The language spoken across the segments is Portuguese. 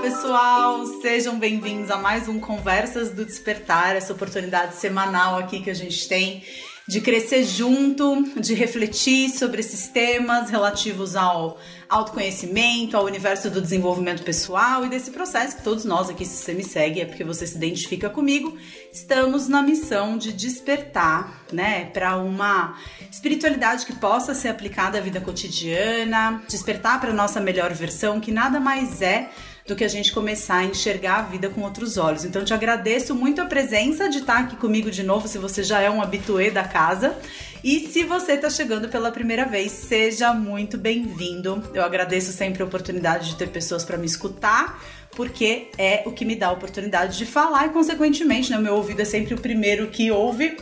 pessoal! Sejam bem-vindos a mais um Conversas do Despertar, essa oportunidade semanal aqui que a gente tem de crescer junto, de refletir sobre esses temas relativos ao autoconhecimento, ao universo do desenvolvimento pessoal e desse processo que todos nós aqui, se você me segue, é porque você se identifica comigo, estamos na missão de despertar, né, para uma espiritualidade que possa ser aplicada à vida cotidiana, despertar para nossa melhor versão, que nada mais é do que a gente começar a enxergar a vida com outros olhos. Então, te agradeço muito a presença de estar aqui comigo de novo, se você já é um habituê da casa. E se você está chegando pela primeira vez, seja muito bem-vindo. Eu agradeço sempre a oportunidade de ter pessoas para me escutar, porque é o que me dá a oportunidade de falar e, consequentemente, né, meu ouvido é sempre o primeiro que ouve.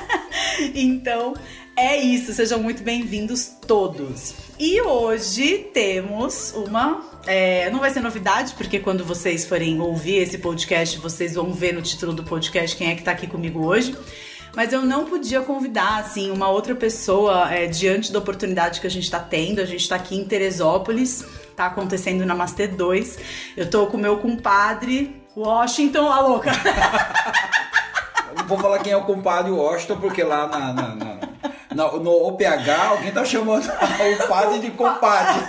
então, é isso, sejam muito bem-vindos todos. E hoje temos uma. É, não vai ser novidade, porque quando vocês forem ouvir esse podcast, vocês vão ver no título do podcast quem é que tá aqui comigo hoje. Mas eu não podia convidar, assim, uma outra pessoa é, diante da oportunidade que a gente está tendo. A gente está aqui em Teresópolis, tá acontecendo na Master 2. Eu tô com o meu compadre Washington, a louca. não vou falar quem é o compadre Washington, porque lá na, na, na no, no OPH, alguém tá chamando o padre de compadre.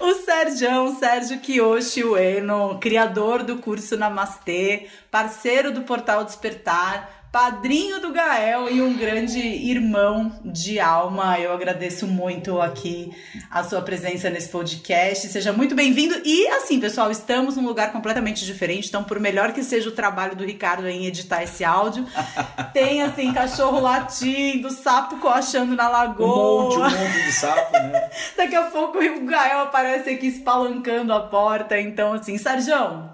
o Sérgio, Sérgio Kiyoshi Ueno, criador do curso Namastê, parceiro do Portal Despertar, padrinho do Gael e um grande irmão de alma. Eu agradeço muito aqui a sua presença nesse podcast. Seja muito bem-vindo. E assim, pessoal, estamos num lugar completamente diferente. Então, por melhor que seja o trabalho do Ricardo em editar esse áudio, tem assim cachorro latindo, sapo coachando na lagoa. Um monte, um monte de sapo, né? Daqui a pouco o Gael aparece aqui espalancando a porta. Então, assim, Sérgio,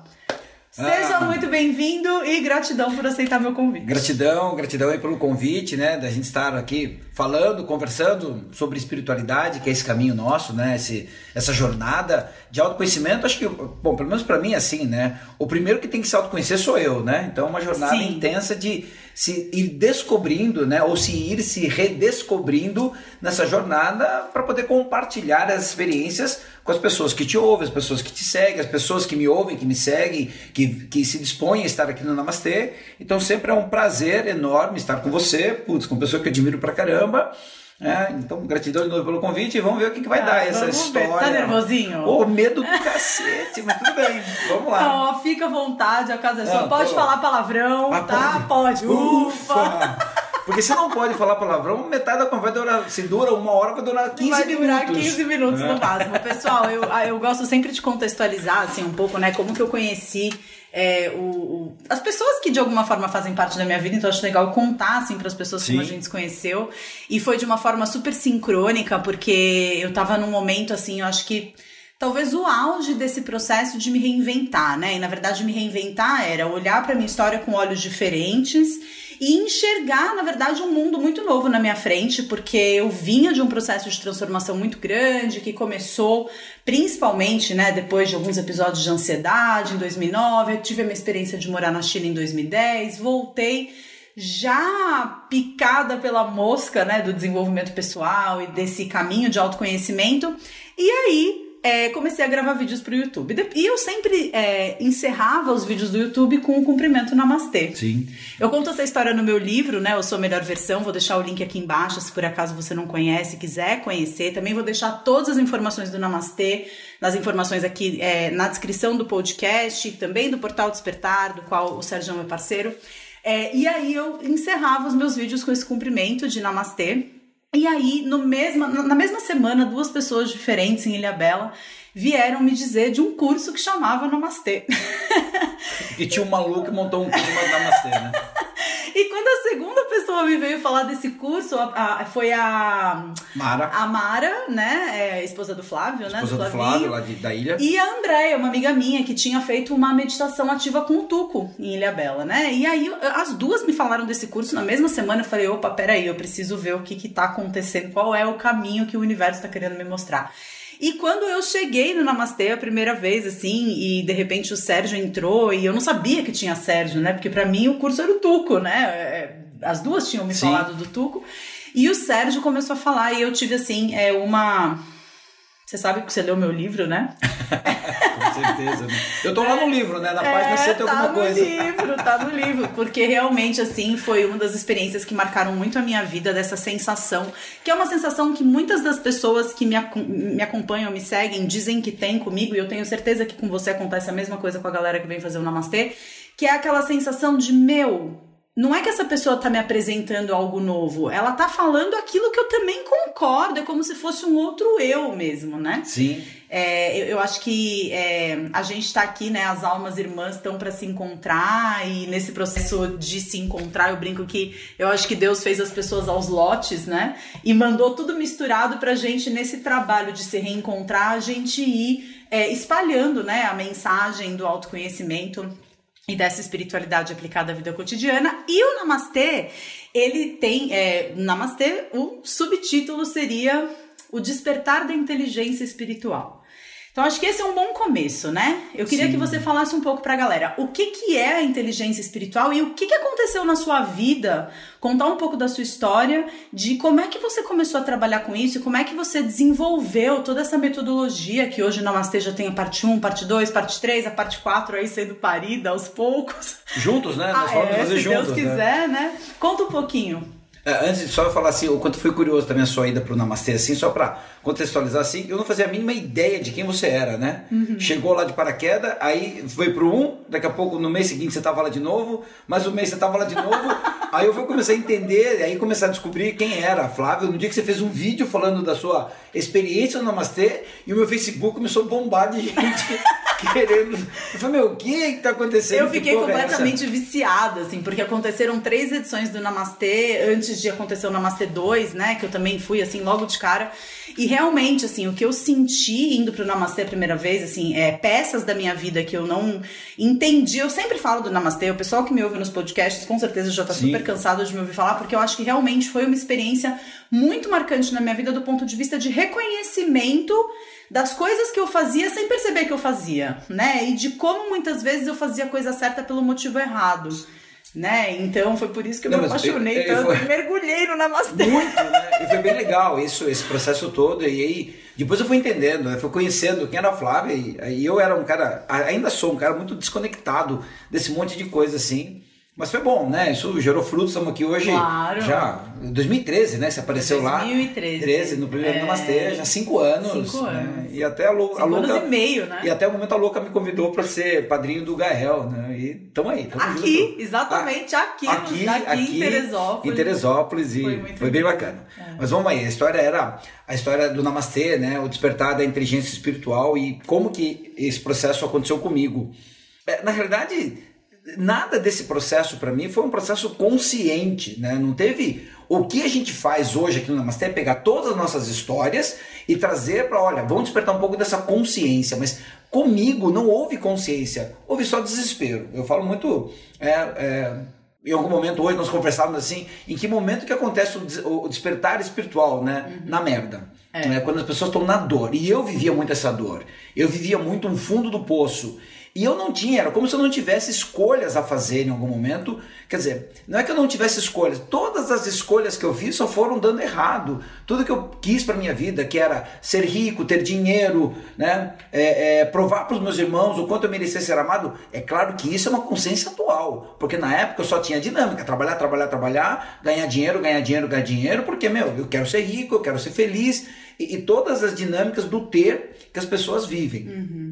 Seja ah. muito bem-vindo e gratidão por aceitar meu convite. Gratidão, gratidão aí pelo convite, né, da gente estar aqui falando, conversando sobre espiritualidade, que é esse caminho nosso, né, esse, essa jornada de autoconhecimento. Acho que, bom, pelo menos para mim é assim, né, o primeiro que tem que se autoconhecer sou eu, né, então é uma jornada Sim. intensa de se ir descobrindo, né, ou se ir se redescobrindo nessa jornada para poder compartilhar as experiências com as pessoas que te ouvem, as pessoas que te seguem, as pessoas que me ouvem, que me seguem, que, que se dispõem a estar aqui no Namastê. Então sempre é um prazer enorme estar com você, putz, com uma pessoa que eu admiro pra caramba. É, então, gratidão de novo pelo convite e vamos ver o que, que vai ah, dar essa história. Ver. Tá nervosinho? Ô, oh, medo do cacete, mas tudo bem, vamos lá. Não, fica à vontade, a casa é sua. Pode tô... falar palavrão, ah, tá? Pode. pode. Ufa! Ufa. Porque se não pode falar palavrão, metade da conversa durar, se dura uma hora, vai durar 15 vai minutos. Vai durar 15 minutos é. no máximo. Pessoal, eu, eu gosto sempre de contextualizar, assim, um pouco, né, como que eu conheci é, o, o, as pessoas que de alguma forma fazem parte da minha vida, então acho legal contar assim para as pessoas Sim. como a gente se conheceu. E foi de uma forma super sincrônica, porque eu tava num momento assim, eu acho que talvez o auge desse processo de me reinventar, né? E na verdade me reinventar era olhar para minha história com olhos diferentes e enxergar, na verdade, um mundo muito novo na minha frente, porque eu vinha de um processo de transformação muito grande que começou principalmente, né, depois de alguns episódios de ansiedade em 2009, eu tive a minha experiência de morar na China em 2010, voltei já picada pela mosca, né, do desenvolvimento pessoal e desse caminho de autoconhecimento. E aí, é, comecei a gravar vídeos pro YouTube. E eu sempre é, encerrava os vídeos do YouTube com o cumprimento Namastê. Sim. Eu conto essa história no meu livro, né? Eu sou a melhor versão. Vou deixar o link aqui embaixo, se por acaso você não conhece, quiser conhecer. Também vou deixar todas as informações do Namastê, nas informações aqui é, na descrição do podcast, também do Portal Despertar, do qual o Sérgio é meu parceiro. É, e aí eu encerrava os meus vídeos com esse cumprimento de Namastê. E aí, no mesma, na mesma semana, duas pessoas diferentes em Ilha Bela vieram me dizer de um curso que chamava Namastê. E tinha um maluco que montou um curso de Namastê, né? E quando a segunda pessoa me veio falar desse curso, a, a, foi a Mara. A Mara, né? É, esposa do Flávio, esposa né? Esposa do, do Flávio, lá de, da ilha. E a Andréia, uma amiga minha, que tinha feito uma meditação ativa com o Tuco em Ilha Bela, né? E aí as duas me falaram desse curso na mesma semana. Eu falei, opa, peraí, eu preciso ver o que que tá acontecendo, qual é o caminho que o universo tá querendo me mostrar. E quando eu cheguei no Namastê a primeira vez, assim, e de repente o Sérgio entrou, e eu não sabia que tinha Sérgio, né? Porque para mim o curso era o Tuco, né? É, as duas tinham me Sim. falado do Tuco. E o Sérgio começou a falar, e eu tive, assim, é, uma. Você sabe que você leu meu livro, né? Com certeza. Né? Eu tô lá no livro, né? Na é, página 100 tem tá alguma coisa. Tá no livro, tá no livro. Porque realmente, assim, foi uma das experiências que marcaram muito a minha vida, dessa sensação, que é uma sensação que muitas das pessoas que me, me acompanham, me seguem, dizem que tem comigo, e eu tenho certeza que com você acontece a mesma coisa com a galera que vem fazer o Namastê, que é aquela sensação de, meu, não é que essa pessoa tá me apresentando algo novo, ela tá falando aquilo que eu também concordo, é como se fosse um outro eu mesmo, né? Sim. É, eu, eu, acho que é, a gente tá aqui, né? As almas irmãs estão para se encontrar e nesse processo de se encontrar, eu brinco que eu acho que Deus fez as pessoas aos lotes, né? E mandou tudo misturado pra gente nesse trabalho de se reencontrar, a gente ir é, espalhando, né? A mensagem do autoconhecimento e dessa espiritualidade aplicada à vida cotidiana. E o Namastê, ele tem, é, Namastê, o subtítulo seria O Despertar da Inteligência Espiritual. Então acho que esse é um bom começo, né? Eu queria Sim. que você falasse um pouco pra galera o que, que é a inteligência espiritual e o que, que aconteceu na sua vida, contar um pouco da sua história, de como é que você começou a trabalhar com isso e como é que você desenvolveu toda essa metodologia que hoje na Namastê já tem a parte 1, parte 2, parte 3, a parte 4 aí sendo parida aos poucos. Juntos, né? Nós ah, é, fazer se juntos, Deus quiser, né? né? Conta um pouquinho. É, antes de só eu falar assim, o quanto foi curioso também a sua ida pro Namastê, assim, só pra contextualizar assim, eu não fazia a mínima ideia de quem você era, né? Uhum. Chegou lá de paraquedas, aí foi pro um, daqui a pouco no mês seguinte você tava lá de novo, mais um mês você tava lá de novo, aí eu fui começar a entender, aí começar a descobrir quem era, Flávio, no dia que você fez um vídeo falando da sua experiência no Namastê, e o meu Facebook começou a bombar de gente querendo. Eu falei, meu, o que está acontecendo? Eu fiquei é completamente viciada, assim, porque aconteceram três edições do Namastê antes de acontecer o Namastê 2, né? Que eu também fui, assim, logo de cara. E realmente, assim, o que eu senti indo pro Namastê a primeira vez, assim, é peças da minha vida que eu não entendi. Eu sempre falo do Namastê, o pessoal que me ouve nos podcasts com certeza já tá Sim. super cansado de me ouvir falar, porque eu acho que realmente foi uma experiência muito marcante na minha vida do ponto de vista de reconhecimento das coisas que eu fazia sem perceber que eu fazia, né? E de como muitas vezes eu fazia a coisa certa pelo motivo errado. Né? Então foi por isso que eu Não, me apaixonei tanto foi... e mergulhei no Namastê. Muito, né? E foi bem legal isso, esse processo todo. E aí, depois eu fui entendendo, né? fui conhecendo quem era a Flávia. E aí eu era um cara, ainda sou um cara muito desconectado desse monte de coisa assim. Mas foi bom, né? Isso gerou frutos, estamos aqui hoje. Claro. Já, 2013, né? Você apareceu 2013. lá. 13. no primeiro é... Namastê, já cinco anos. Cinco né? anos. E até a, Lu, cinco a Luca. anos e meio, né? E até o momento a Louca me convidou para ser padrinho do Gael, né? E tamo aí. Tamo aqui, junto. exatamente, aqui, aqui, aqui, aqui, em Teresópolis. Em Teresópolis e foi, foi bem bacana. É. Mas vamos aí, a história era a história do Namastê, né? O despertar da inteligência espiritual e como que esse processo aconteceu comigo. É, na realidade nada desse processo para mim foi um processo consciente, né? Não teve o que a gente faz hoje aqui no Namastê é pegar todas as nossas histórias e trazer para, olha, vamos despertar um pouco dessa consciência, mas comigo não houve consciência, houve só desespero. Eu falo muito, é, é, em algum momento hoje nós conversávamos assim, em que momento que acontece o, despertar espiritual, né? Uhum. Na merda. É. Né? Quando as pessoas estão na dor. E eu vivia muito essa dor. Eu vivia muito um fundo do poço. E eu não tinha, era como se eu não tivesse escolhas a fazer em algum momento. Quer dizer, não é que eu não tivesse escolhas, todas as escolhas que eu fiz só foram dando errado. Tudo que eu quis para minha vida, que era ser rico, ter dinheiro, né, é, é, provar para os meus irmãos o quanto eu merecia ser amado, é claro que isso é uma consciência atual, porque na época eu só tinha dinâmica: trabalhar, trabalhar, trabalhar, ganhar dinheiro, ganhar dinheiro, ganhar dinheiro, porque, meu, eu quero ser rico, eu quero ser feliz, e, e todas as dinâmicas do ter que as pessoas vivem. Uhum.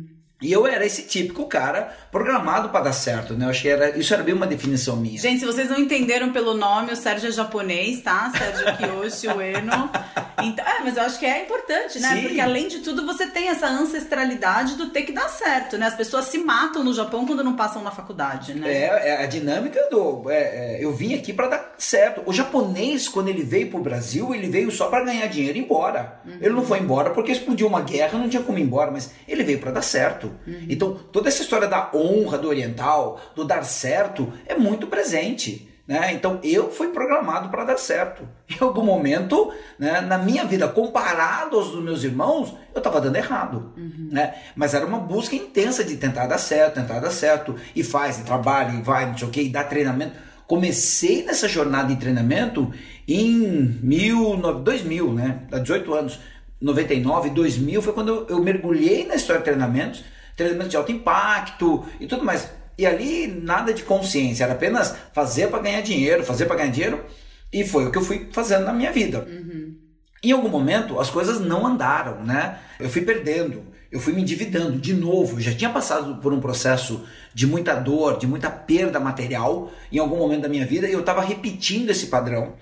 E eu era esse típico cara programado para dar certo, né? Eu acho que era, isso era bem uma definição minha. Gente, se vocês não entenderam pelo nome, o Sérgio é japonês, tá? Sérgio Kiyoshi Ueno. Então, é, mas eu acho que é importante, né? Sim. Porque além de tudo, você tem essa ancestralidade do ter que dar certo, né? As pessoas se matam no Japão quando não passam na faculdade, né? É, é a dinâmica do. É, é, eu vim aqui para dar certo. O japonês, quando ele veio pro Brasil, ele veio só para ganhar dinheiro e ir embora. Uhum. Ele não foi embora porque explodiu uma guerra, não tinha como ir embora, mas ele veio para dar certo. Uhum. Então, toda essa história da honra do oriental, do dar certo, é muito presente. Né? Então, eu fui programado para dar certo. Em algum momento, né, na minha vida, comparado aos dos meus irmãos, eu estava dando errado. Uhum. Né? Mas era uma busca intensa de tentar dar certo, tentar dar certo. E faz, e trabalha, e vai, não sei o que, e dá treinamento. Comecei nessa jornada de treinamento em mil, 2000, né? Há 18 anos. 99, 2000 foi quando eu, eu mergulhei na história de treinamentos treinamento de alto impacto e tudo mais. E ali nada de consciência, era apenas fazer para ganhar dinheiro, fazer para ganhar dinheiro. E foi o que eu fui fazendo na minha vida. Uhum. Em algum momento as coisas não andaram, né? Eu fui perdendo, eu fui me endividando de novo. Eu já tinha passado por um processo de muita dor, de muita perda material em algum momento da minha vida e eu estava repetindo esse padrão.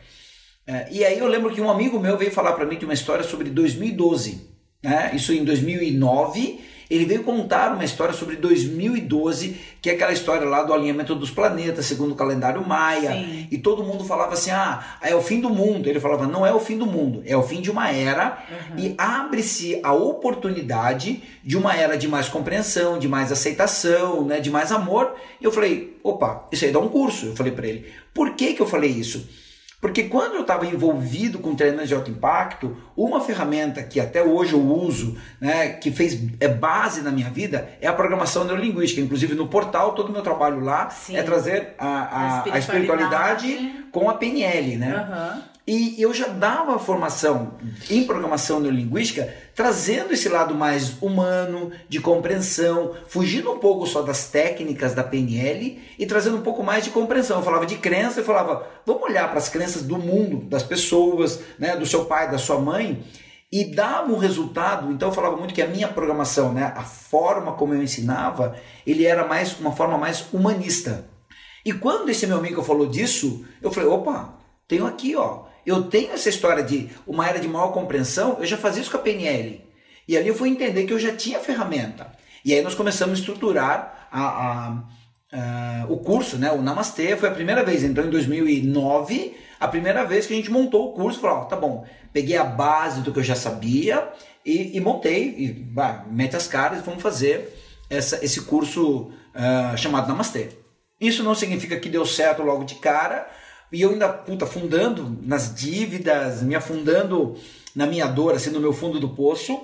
É, e aí eu lembro que um amigo meu veio falar para mim de uma história sobre 2012, né? Isso em 2009 ele veio contar uma história sobre 2012, que é aquela história lá do alinhamento dos planetas, segundo o calendário maia. Sim. E todo mundo falava assim: ah, é o fim do mundo. Ele falava: não é o fim do mundo, é o fim de uma era. Uhum. E abre-se a oportunidade de uma era de mais compreensão, de mais aceitação, né, de mais amor. E eu falei: opa, isso aí dá um curso. Eu falei para ele: por que, que eu falei isso? Porque quando eu estava envolvido com treinamento de alto impacto, uma ferramenta que até hoje eu uso, né, que fez é base na minha vida, é a programação neurolinguística. Inclusive no portal, todo o meu trabalho lá Sim. é trazer a, a, A a espiritualidade espiritualidade. com a PNL, né? Aham. E eu já dava formação em programação neurolinguística, trazendo esse lado mais humano, de compreensão, fugindo um pouco só das técnicas da PNL e trazendo um pouco mais de compreensão. Eu falava de crença, eu falava, vamos olhar para as crenças do mundo, das pessoas, né, do seu pai, da sua mãe, e dava um resultado. Então eu falava muito que a minha programação, né, a forma como eu ensinava, ele era mais uma forma mais humanista. E quando esse meu amigo falou disso, eu falei, opa, tenho aqui, ó. Eu tenho essa história de uma era de maior compreensão, eu já fazia isso com a PNL. E ali eu fui entender que eu já tinha ferramenta. E aí nós começamos a estruturar a, a- a- o curso, né? O Namastê foi a primeira vez, então em 2009, a primeira vez que a gente montou o curso, falou, ó, tá bom, peguei a base do que eu já sabia e, e montei, e bah, mete as caras e vamos fazer essa, esse curso ah, chamado Namastê. Isso não significa que deu certo logo de cara, e eu ainda, puta, afundando nas dívidas, me afundando na minha dor, assim, no meu fundo do poço.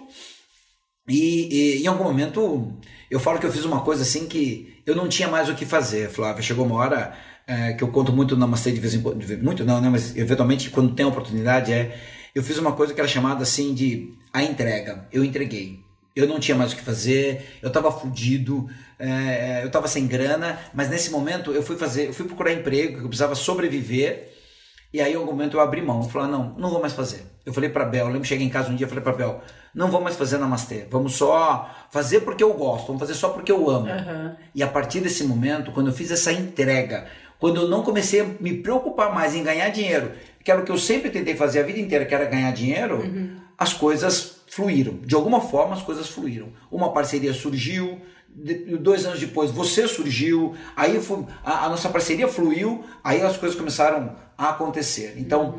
E, e em algum momento eu falo que eu fiz uma coisa assim que eu não tinha mais o que fazer, Flávia. Chegou uma hora é, que eu conto muito no Namastê de vez em quando, muito não, né? Mas eventualmente quando tem oportunidade é. Eu fiz uma coisa que era chamada assim de a entrega. Eu entreguei. Eu não tinha mais o que fazer, eu estava fudido, é, eu estava sem grana, mas nesse momento eu fui fazer, eu fui procurar emprego, eu precisava sobreviver. E aí, em algum momento, eu abri mão. Eu falei, não, não vou mais fazer. Eu falei pra Bel, eu lembro que cheguei em casa um dia e falei pra Bel, não vou mais fazer Namastê. Vamos só fazer porque eu gosto, vamos fazer só porque eu amo. Aham. E a partir desse momento, quando eu fiz essa entrega, quando eu não comecei a me preocupar mais em ganhar dinheiro, que era o que eu sempre tentei fazer a vida inteira, que era ganhar dinheiro, as coisas fluíram. De alguma forma, as coisas fluíram. Uma parceria surgiu, dois anos depois você surgiu, aí fu- a, a nossa parceria fluiu, aí as coisas começaram a acontecer. Então,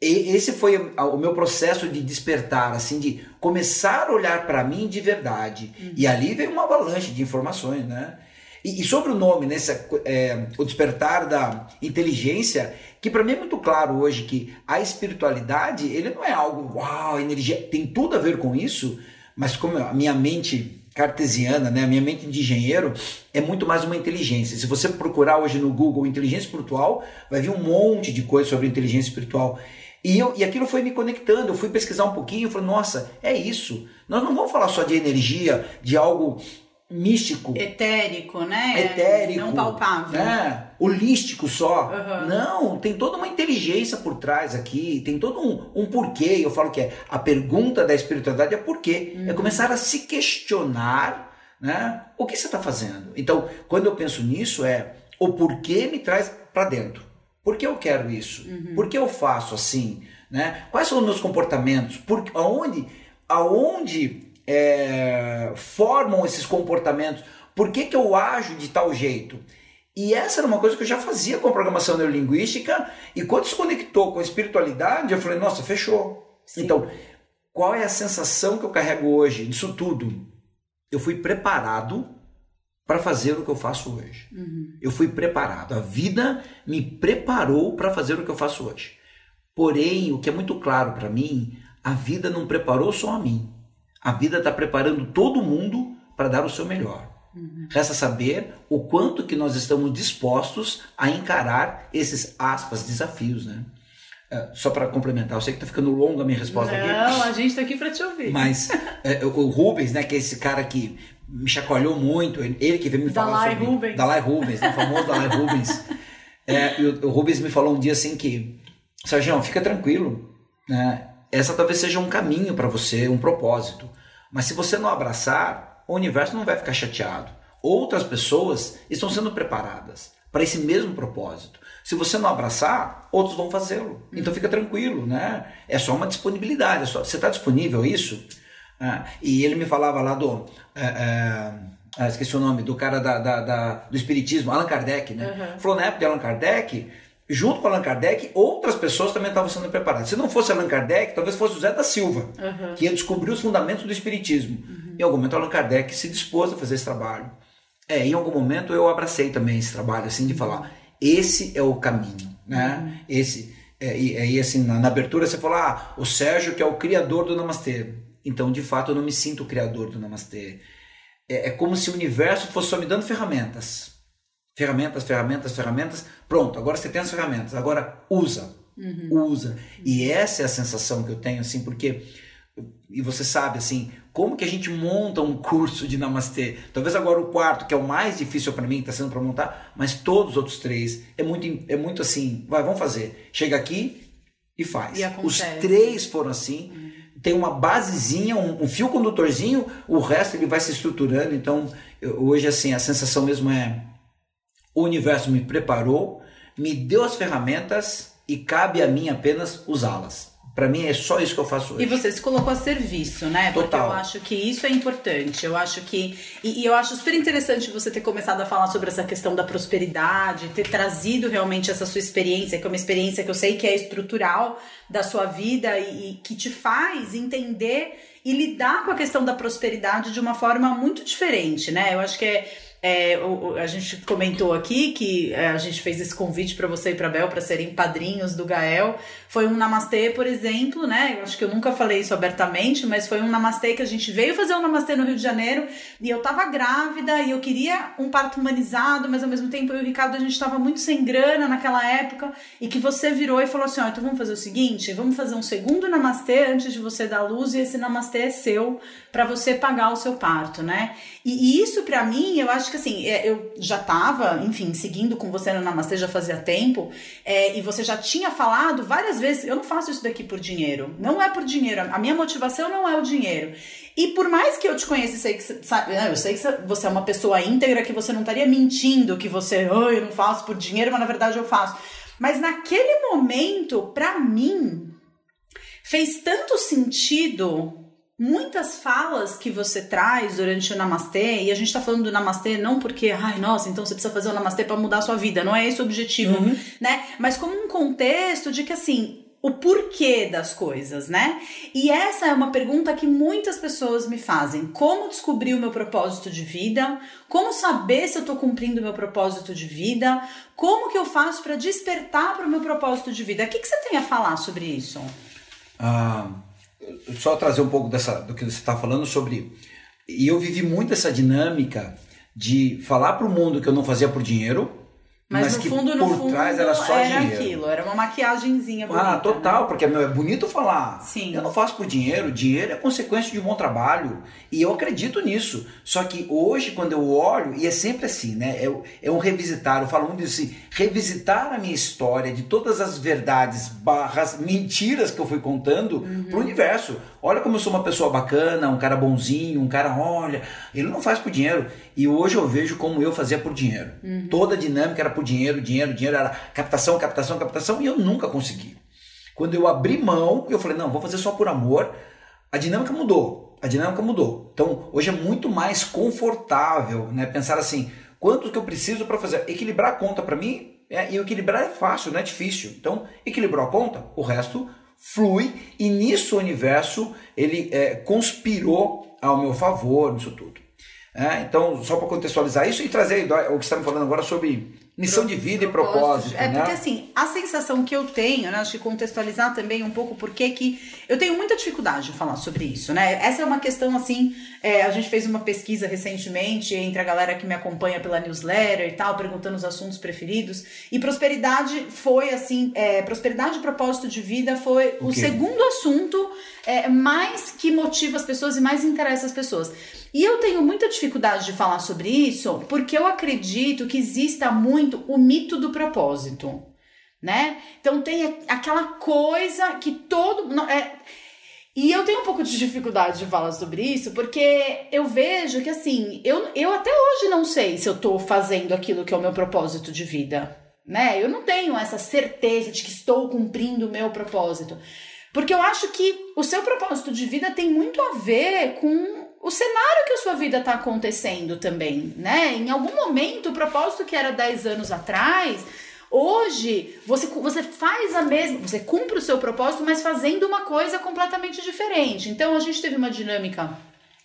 e- esse foi o meu processo de despertar, assim, de começar a olhar para mim de verdade. E ali veio uma avalanche de informações, né? E, e sobre o nome, né, essa, é, o despertar da inteligência, que para mim é muito claro hoje que a espiritualidade, ele não é algo, uau, energia, tem tudo a ver com isso, mas como a minha mente cartesiana, né, a minha mente de engenheiro, é muito mais uma inteligência. Se você procurar hoje no Google inteligência espiritual, vai vir um monte de coisa sobre inteligência espiritual. E, eu, e aquilo foi me conectando, eu fui pesquisar um pouquinho, eu falei, nossa, é isso. Nós não vamos falar só de energia, de algo místico, Etérico, né? etérico, Não palpável. né? holístico só. Uhum. Não, tem toda uma inteligência por trás aqui, tem todo um, um porquê. Eu falo que é a pergunta da espiritualidade é porquê. É começar a se questionar, né? O que você está fazendo? Então, quando eu penso nisso, é o porquê me traz para dentro. Por que eu quero isso? Por que eu faço assim? Né? Quais são os meus comportamentos? Por, aonde aonde é, formam esses comportamentos? Por que, que eu ajo de tal jeito? E essa era uma coisa que eu já fazia com a programação neurolinguística, e quando se conectou com a espiritualidade, eu falei, nossa, fechou. Sim. Então, qual é a sensação que eu carrego hoje disso tudo? Eu fui preparado para fazer o que eu faço hoje. Eu fui preparado. A vida me preparou para fazer o que eu faço hoje. Porém, o que é muito claro para mim, a vida não preparou só a mim. A vida está preparando todo mundo para dar o seu melhor. Resta saber o quanto que nós estamos dispostos a encarar esses aspas desafios, né? É, só para complementar, eu sei que está ficando longa a minha resposta aqui. Não, a gente tá aqui pra te ouvir. Mas é, o Rubens, né, que é esse cara que me chacoalhou muito. Ele que veio me falar Dalai sobre... Rubens. Dalai Rubens, né? o famoso Dalai Rubens. É, o, o Rubens me falou um dia assim que, Sérgio, fica tranquilo, né? Essa talvez seja um caminho para você, um propósito. Mas se você não abraçar, o universo não vai ficar chateado. Outras pessoas estão sendo preparadas para esse mesmo propósito. Se você não abraçar, outros vão fazê-lo. Então fica tranquilo, né? É só uma disponibilidade. É só, você está disponível a isso? Ah, e ele me falava lá do. É, é, ah, esqueci o nome, do cara da, da, da, do Espiritismo, Allan Kardec, né? Uhum. Falou na época de Allan Kardec, junto com Allan Kardec, outras pessoas também estavam sendo preparadas. Se não fosse Allan Kardec, talvez fosse José da Silva, uhum. que ia descobrir os fundamentos do Espiritismo. Uhum. Em algum momento, Allan Kardec se dispôs a fazer esse trabalho. É, em algum momento eu abracei também esse trabalho, assim, de falar, esse é o caminho, né? Uhum. Esse, é, e aí, assim, na, na, abertura você falou, ah, o Sérgio que é o criador do Namastê. Então, de fato, eu não me sinto o criador do Namastê. É, é como se o universo fosse só me dando ferramentas. Ferramentas, ferramentas, ferramentas. Pronto, agora você tem as ferramentas. Agora usa. Uhum. Usa. E essa é a sensação que eu tenho, assim, porque. E você sabe, assim, como que a gente monta um curso de Namastê? Talvez agora o quarto, que é o mais difícil para mim, está sendo para montar, mas todos os outros três é muito, é muito assim. Vai, vamos fazer. Chega aqui e faz. E Os três foram assim. Uhum tem uma basezinha, um, um, fio condutorzinho, o resto ele vai se estruturando. Então, eu, hoje, assim, a sensação mesmo é: o universo me preparou, me deu as ferramentas e cabe a mim apenas usá-las. Para mim é só isso que eu faço hoje. E você se colocou a serviço, né? Porque Total. eu acho que isso é importante. Eu acho que. E, e, eu acho super interessante você ter começado a falar sobre essa questão da prosperidade, ter trazido realmente essa sua experiência, que é uma experiência que eu sei que é estrutural da sua vida e, e que te faz entender e lidar com a questão da prosperidade de uma forma muito diferente, né? Eu acho que é é, a gente comentou aqui que é, a gente fez esse convite para você e para Bel para serem padrinhos do Gael. Foi um namastê, por exemplo, né? Eu acho que eu nunca falei isso abertamente, mas foi um namastê que a gente veio fazer um namastê no Rio de Janeiro e eu tava grávida e eu queria um parto humanizado, mas ao mesmo tempo eu e o Ricardo a gente tava muito sem grana naquela época e que você virou e falou assim: ó, então vamos fazer o seguinte, vamos fazer um segundo namastê antes de você dar luz e esse namastê é seu para você pagar o seu parto, né? E, e isso para mim, eu acho que assim, é, eu já tava, enfim, seguindo com você no Namastê já fazia tempo, é, e você já tinha falado várias vezes, eu não faço isso daqui por dinheiro. Não é por dinheiro. A minha motivação não é o dinheiro. E por mais que eu te conheça, sei que sabe, né, eu sei que você é uma pessoa íntegra, que você não estaria mentindo, que você, oh, eu não faço por dinheiro, mas na verdade eu faço. Mas naquele momento, para mim, fez tanto sentido muitas falas que você traz durante o namastê, e a gente tá falando do namastê não porque, ai, nossa, então você precisa fazer o namastê para mudar a sua vida, não é esse o objetivo, uhum. né? Mas como um contexto de que assim, o porquê das coisas, né? E essa é uma pergunta que muitas pessoas me fazem. Como descobrir o meu propósito de vida? Como saber se eu tô cumprindo o meu propósito de vida? Como que eu faço para despertar para o meu propósito de vida? O que, que você tem a falar sobre isso? Ah, só trazer um pouco dessa, do que você está falando sobre. E eu vivi muito essa dinâmica de falar para o mundo que eu não fazia por dinheiro, mas, mas no que fundo, no por fundo, trás era só era dinheiro. aquilo, era uma maquiagemzinha bonita. Ah, total, né? porque meu, é bonito falar. Sim. Eu não faço por dinheiro, dinheiro é consequência de um bom trabalho. E eu acredito nisso. Só que hoje, quando eu olho, e é sempre assim, né? É, é um revisitar, eu falo muito assim, revisitar a minha história de todas as verdades, barras, mentiras que eu fui contando uhum. pro universo. Olha como eu sou uma pessoa bacana, um cara bonzinho, um cara, olha, ele não faz por dinheiro. E hoje eu vejo como eu fazia por dinheiro. Uhum. Toda a dinâmica era por dinheiro, dinheiro, dinheiro, era captação, captação, captação, e eu nunca consegui. Quando eu abri mão, eu falei, não, vou fazer só por amor, a dinâmica mudou. A dinâmica mudou. Então, hoje é muito mais confortável, né? Pensar assim, quanto que eu preciso para fazer? Equilibrar a conta para mim, é, e equilibrar é fácil, não é difícil. Então, equilibrou a conta, o resto flui, e nisso o universo, ele é, conspirou ao meu favor, nisso tudo. É, então, só para contextualizar isso e trazer o que estamos falando agora sobre missão de vida e propósito. É né? porque assim, a sensação que eu tenho, né, acho que contextualizar também um pouco porque que eu tenho muita dificuldade de falar sobre isso, né? Essa é uma questão assim, é, a gente fez uma pesquisa recentemente entre a galera que me acompanha pela newsletter e tal, perguntando os assuntos preferidos, e prosperidade foi assim, é, prosperidade e propósito de vida foi o, o segundo assunto é, mais que motiva as pessoas e mais interessa as pessoas. E eu tenho muita dificuldade de falar sobre isso porque eu acredito que exista muito o mito do propósito, né? Então tem aquela coisa que todo. É, e eu tenho um pouco de dificuldade de falar sobre isso, porque eu vejo que assim, eu, eu até hoje não sei se eu tô fazendo aquilo que é o meu propósito de vida, né? Eu não tenho essa certeza de que estou cumprindo o meu propósito. Porque eu acho que o seu propósito de vida tem muito a ver com o cenário que a sua vida está acontecendo também, né? Em algum momento, o propósito que era 10 anos atrás Hoje, você, você faz a mesma, você cumpre o seu propósito, mas fazendo uma coisa completamente diferente. Então, a gente teve uma dinâmica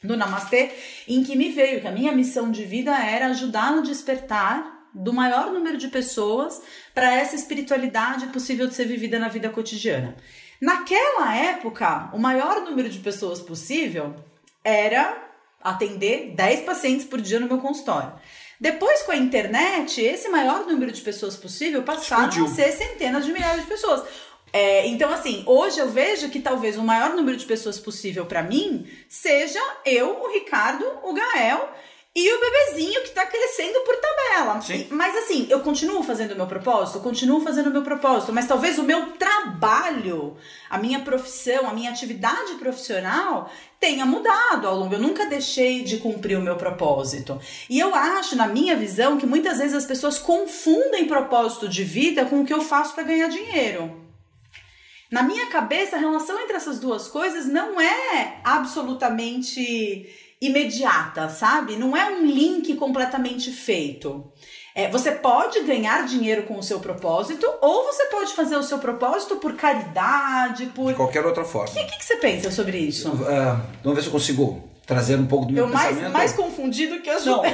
no Namastê em que me veio que a minha missão de vida era ajudar no despertar do maior número de pessoas para essa espiritualidade possível de ser vivida na vida cotidiana. Naquela época, o maior número de pessoas possível era atender 10 pacientes por dia no meu consultório. Depois, com a internet, esse maior número de pessoas possível passaram Explodiu. a ser centenas de milhares de pessoas. É, então, assim, hoje eu vejo que talvez o maior número de pessoas possível para mim seja eu, o Ricardo, o Gael e o bebezinho que tá crescendo por tabela. Sim. Mas assim, eu continuo fazendo o meu propósito, continuo fazendo o meu propósito, mas talvez o meu trabalho, a minha profissão, a minha atividade profissional tenha mudado ao longo. Eu nunca deixei de cumprir o meu propósito. E eu acho, na minha visão, que muitas vezes as pessoas confundem propósito de vida com o que eu faço para ganhar dinheiro. Na minha cabeça, a relação entre essas duas coisas não é absolutamente imediata, sabe? Não é um link completamente feito. É, você pode ganhar dinheiro com o seu propósito, ou você pode fazer o seu propósito por caridade, por. De qualquer outra forma. O que, que, que, você pensa sobre isso? Uh, vamos ver se eu consigo trazer um pouco do meu eu pensamento. Mais, mais confundido que a Ju. Não.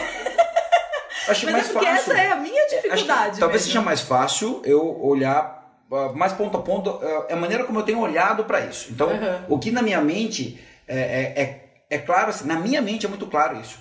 Acho Mas mais é porque fácil. essa é a minha dificuldade. talvez seja mais fácil eu olhar uh, mais ponto a ponto, uh, é a maneira como eu tenho olhado para isso. Então, uhum. o que na minha mente é, é, é é claro assim, na minha mente é muito claro isso.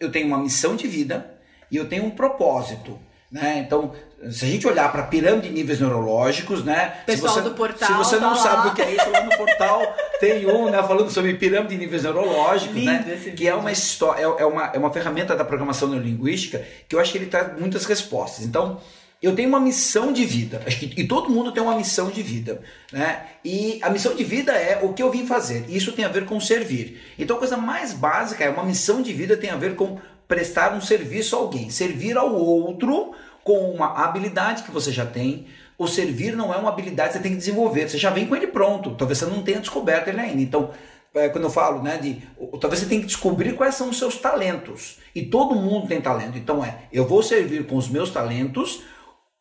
Eu tenho uma missão de vida e eu tenho um propósito. Né? Então, se a gente olhar para a pirâmide de níveis neurológicos, né? Pessoal você, do portal. Se você não tá sabe o que é isso, lá no portal tem um, né? Falando sobre pirâmide de níveis neurológicos, Lindo né? Esse que é uma história, é, é, uma, é uma ferramenta da programação neurolinguística que eu acho que ele traz muitas respostas. Então, eu tenho uma missão de vida. Acho que e todo mundo tem uma missão de vida, né? E a missão de vida é o que eu vim fazer. Isso tem a ver com servir. Então a coisa mais básica é uma missão de vida tem a ver com prestar um serviço a alguém, servir ao outro com uma habilidade que você já tem. O servir não é uma habilidade que você tem que desenvolver. Você já vem com ele pronto. Talvez você não tenha descoberto ele ainda. Então, é, quando eu falo, né, de talvez você tenha que descobrir quais são os seus talentos. E todo mundo tem talento. Então é, eu vou servir com os meus talentos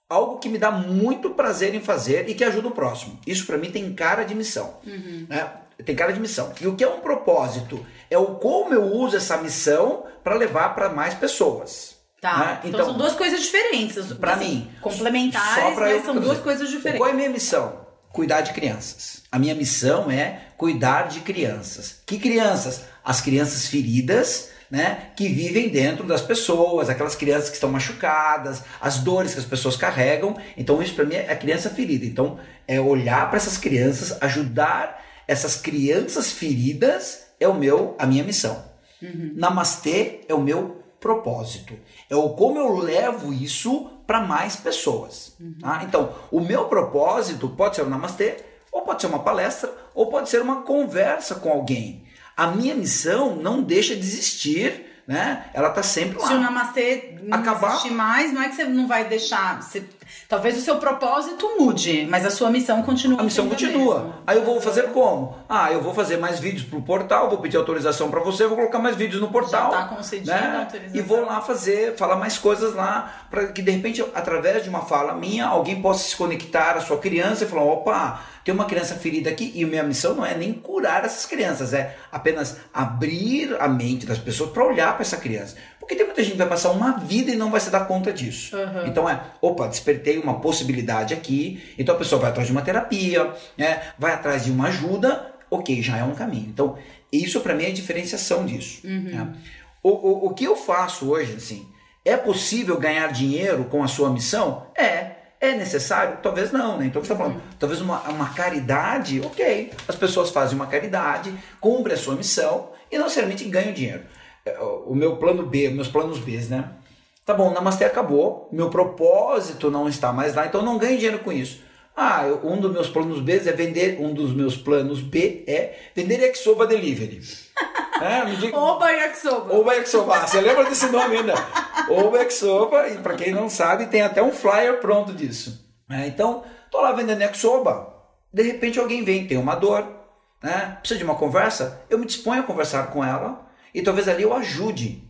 algo que me dá muito prazer em fazer e que ajuda o próximo. Isso para mim tem cara de missão. Uhum. Né? Tem cara de missão. E o que é um propósito? É o como eu uso essa missão para levar para mais pessoas. Tá. Né? Então, então, são duas coisas diferentes. Para assim, mim. Complementares, mas são duas coisas diferentes. Qual é a minha missão? Cuidar de crianças. A minha missão é cuidar de crianças. Que crianças? As crianças feridas né, que vivem dentro das pessoas, aquelas crianças que estão machucadas, as dores que as pessoas carregam. Então, isso para mim é a criança ferida. Então, é olhar para essas crianças, ajudar essas crianças feridas é o meu, a minha missão. Uhum. Namastê é o meu propósito. É o como eu levo isso para mais pessoas. Uhum. Tá? Então, o meu propósito pode ser o namastê, ou pode ser uma palestra, ou pode ser uma conversa com alguém a minha missão não deixa de existir, né? Ela tá sempre lá. Se o namastê não Acabar... mais, não é que você não vai deixar. Você... Talvez o seu propósito mude, mas a sua missão continua. A missão continua. Aí eu vou fazer como? Ah, eu vou fazer mais vídeos pro portal, vou pedir autorização para você, vou colocar mais vídeos no portal. Já tá concedido né? a autorização. E vou lá fazer, falar mais coisas lá, para que de repente, através de uma fala minha, alguém possa se conectar à sua criança e falar: opa, tem uma criança ferida aqui e minha missão não é nem curar essas crianças, é apenas abrir a mente das pessoas para olhar para essa criança. Porque tem muita gente que vai passar uma vida e não vai se dar conta disso. Uhum. Então é, opa, despertei uma possibilidade aqui, então a pessoa vai atrás de uma terapia, né, vai atrás de uma ajuda, ok, já é um caminho. Então, isso para mim é a diferenciação disso. Uhum. Né? O, o, o que eu faço hoje, assim, é possível ganhar dinheiro com a sua missão? É. É necessário? Talvez não, né? Então você está falando, uhum. talvez uma, uma caridade, ok. As pessoas fazem uma caridade, cumprem a sua missão e não necessariamente ganham dinheiro. É, o meu plano B, meus planos B, né? Tá bom, Namastê acabou, meu propósito não está mais lá, então eu não ganho dinheiro com isso. Ah, eu, um dos meus planos B é vender, um dos meus planos B é vender Exoba Delivery. É, diga... Oba Yakisoba. Oba Yakisoba. Você lembra desse nome ainda? Oba Yakisoba, e para quem não sabe, tem até um flyer pronto disso. É, então, tô lá vendendo Yakisoba. De repente alguém vem, tem uma dor, né? precisa de uma conversa, eu me disponho a conversar com ela e talvez ali eu ajude.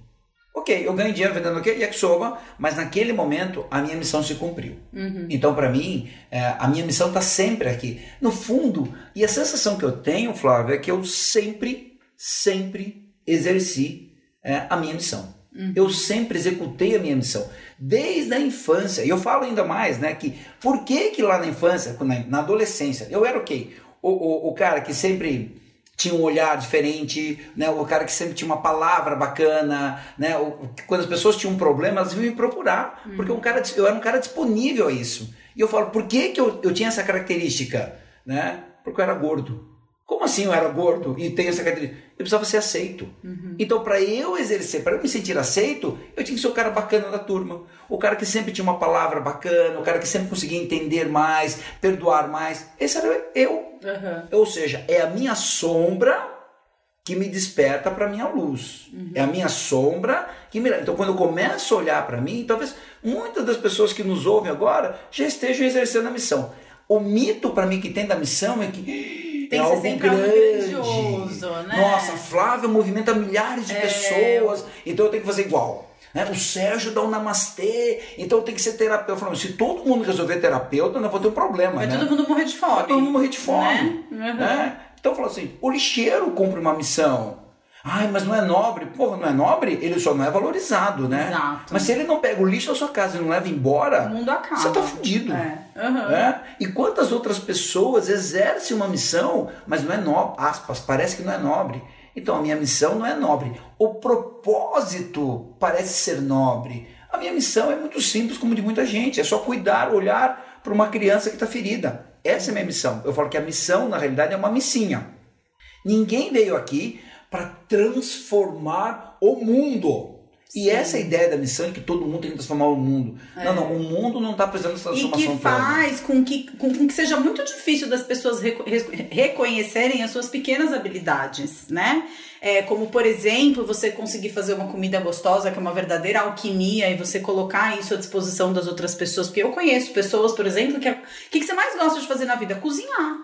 Ok, eu ganho dinheiro vendendo o quê? Yakisoba, mas naquele momento a minha missão se cumpriu. Uhum. Então, para mim, é, a minha missão está sempre aqui. No fundo, e a sensação que eu tenho, Flávio, é que eu sempre sempre exerci é, a minha missão. Uhum. Eu sempre executei a minha missão, desde a infância. E eu falo ainda mais, né, que por que que lá na infância, na, na adolescência, eu era o quê? O, o cara que sempre tinha um olhar diferente, né? O cara que sempre tinha uma palavra bacana, né? O, quando as pessoas tinham um problema, elas vinham me procurar, porque um cara, eu era um cara disponível a isso. E eu falo, por que, que eu, eu tinha essa característica, né? Porque eu era gordo. Como assim eu era gordo e tenho essa característica? Eu precisava ser aceito. Uhum. Então, para eu exercer, para eu me sentir aceito, eu tinha que ser o cara bacana da turma. O cara que sempre tinha uma palavra bacana, o cara que sempre conseguia entender mais, perdoar mais. Esse era eu. Uhum. Ou seja, é a minha sombra que me desperta para minha luz. Uhum. É a minha sombra que me. Então, quando eu começo a olhar para mim, talvez muitas das pessoas que nos ouvem agora já estejam exercendo a missão. O mito para mim que tem da missão é que tem é algo grande. grandioso, né? Nossa, Flávia movimenta milhares de é... pessoas, então eu tenho que fazer igual. Né? O Sérgio dá um namastê, então tem que ser terapeuta. Falando, se todo mundo resolver terapeuta, não vou ter um problema. Vai né? todo mundo morrer de fome. Vai todo mundo morrer de fome. Né? Uhum. Né? Então falou assim: o lixeiro cumpre uma missão. Ai, mas não é nobre. Porra, não é nobre? Ele só não é valorizado, né? Exato. Mas se ele não pega o lixo da sua casa e não leva embora, o mundo acaba. Você tá fudido. É. Uhum. E quantas outras pessoas exercem uma missão, mas não é nobre, aspas, parece que não é nobre. Então a minha missão não é nobre. O propósito parece ser nobre. A minha missão é muito simples, como de muita gente. É só cuidar, olhar para uma criança que está ferida. Essa é a minha missão. Eu falo que a missão, na realidade, é uma missinha. Ninguém veio aqui para transformar o mundo. Sim. E essa é a ideia da missão é que todo mundo tem que transformar o mundo. É. Não, não, o mundo não está precisando dessa transformação. E que faz com que, com, com, que seja muito difícil das pessoas reco reconhecerem as suas pequenas habilidades, né? É, como, por exemplo, você conseguir fazer uma comida gostosa, que é uma verdadeira alquimia, e você colocar isso à disposição das outras pessoas. Porque eu conheço pessoas, por exemplo, que. O que, que você mais gosta de fazer na vida? Cozinhar.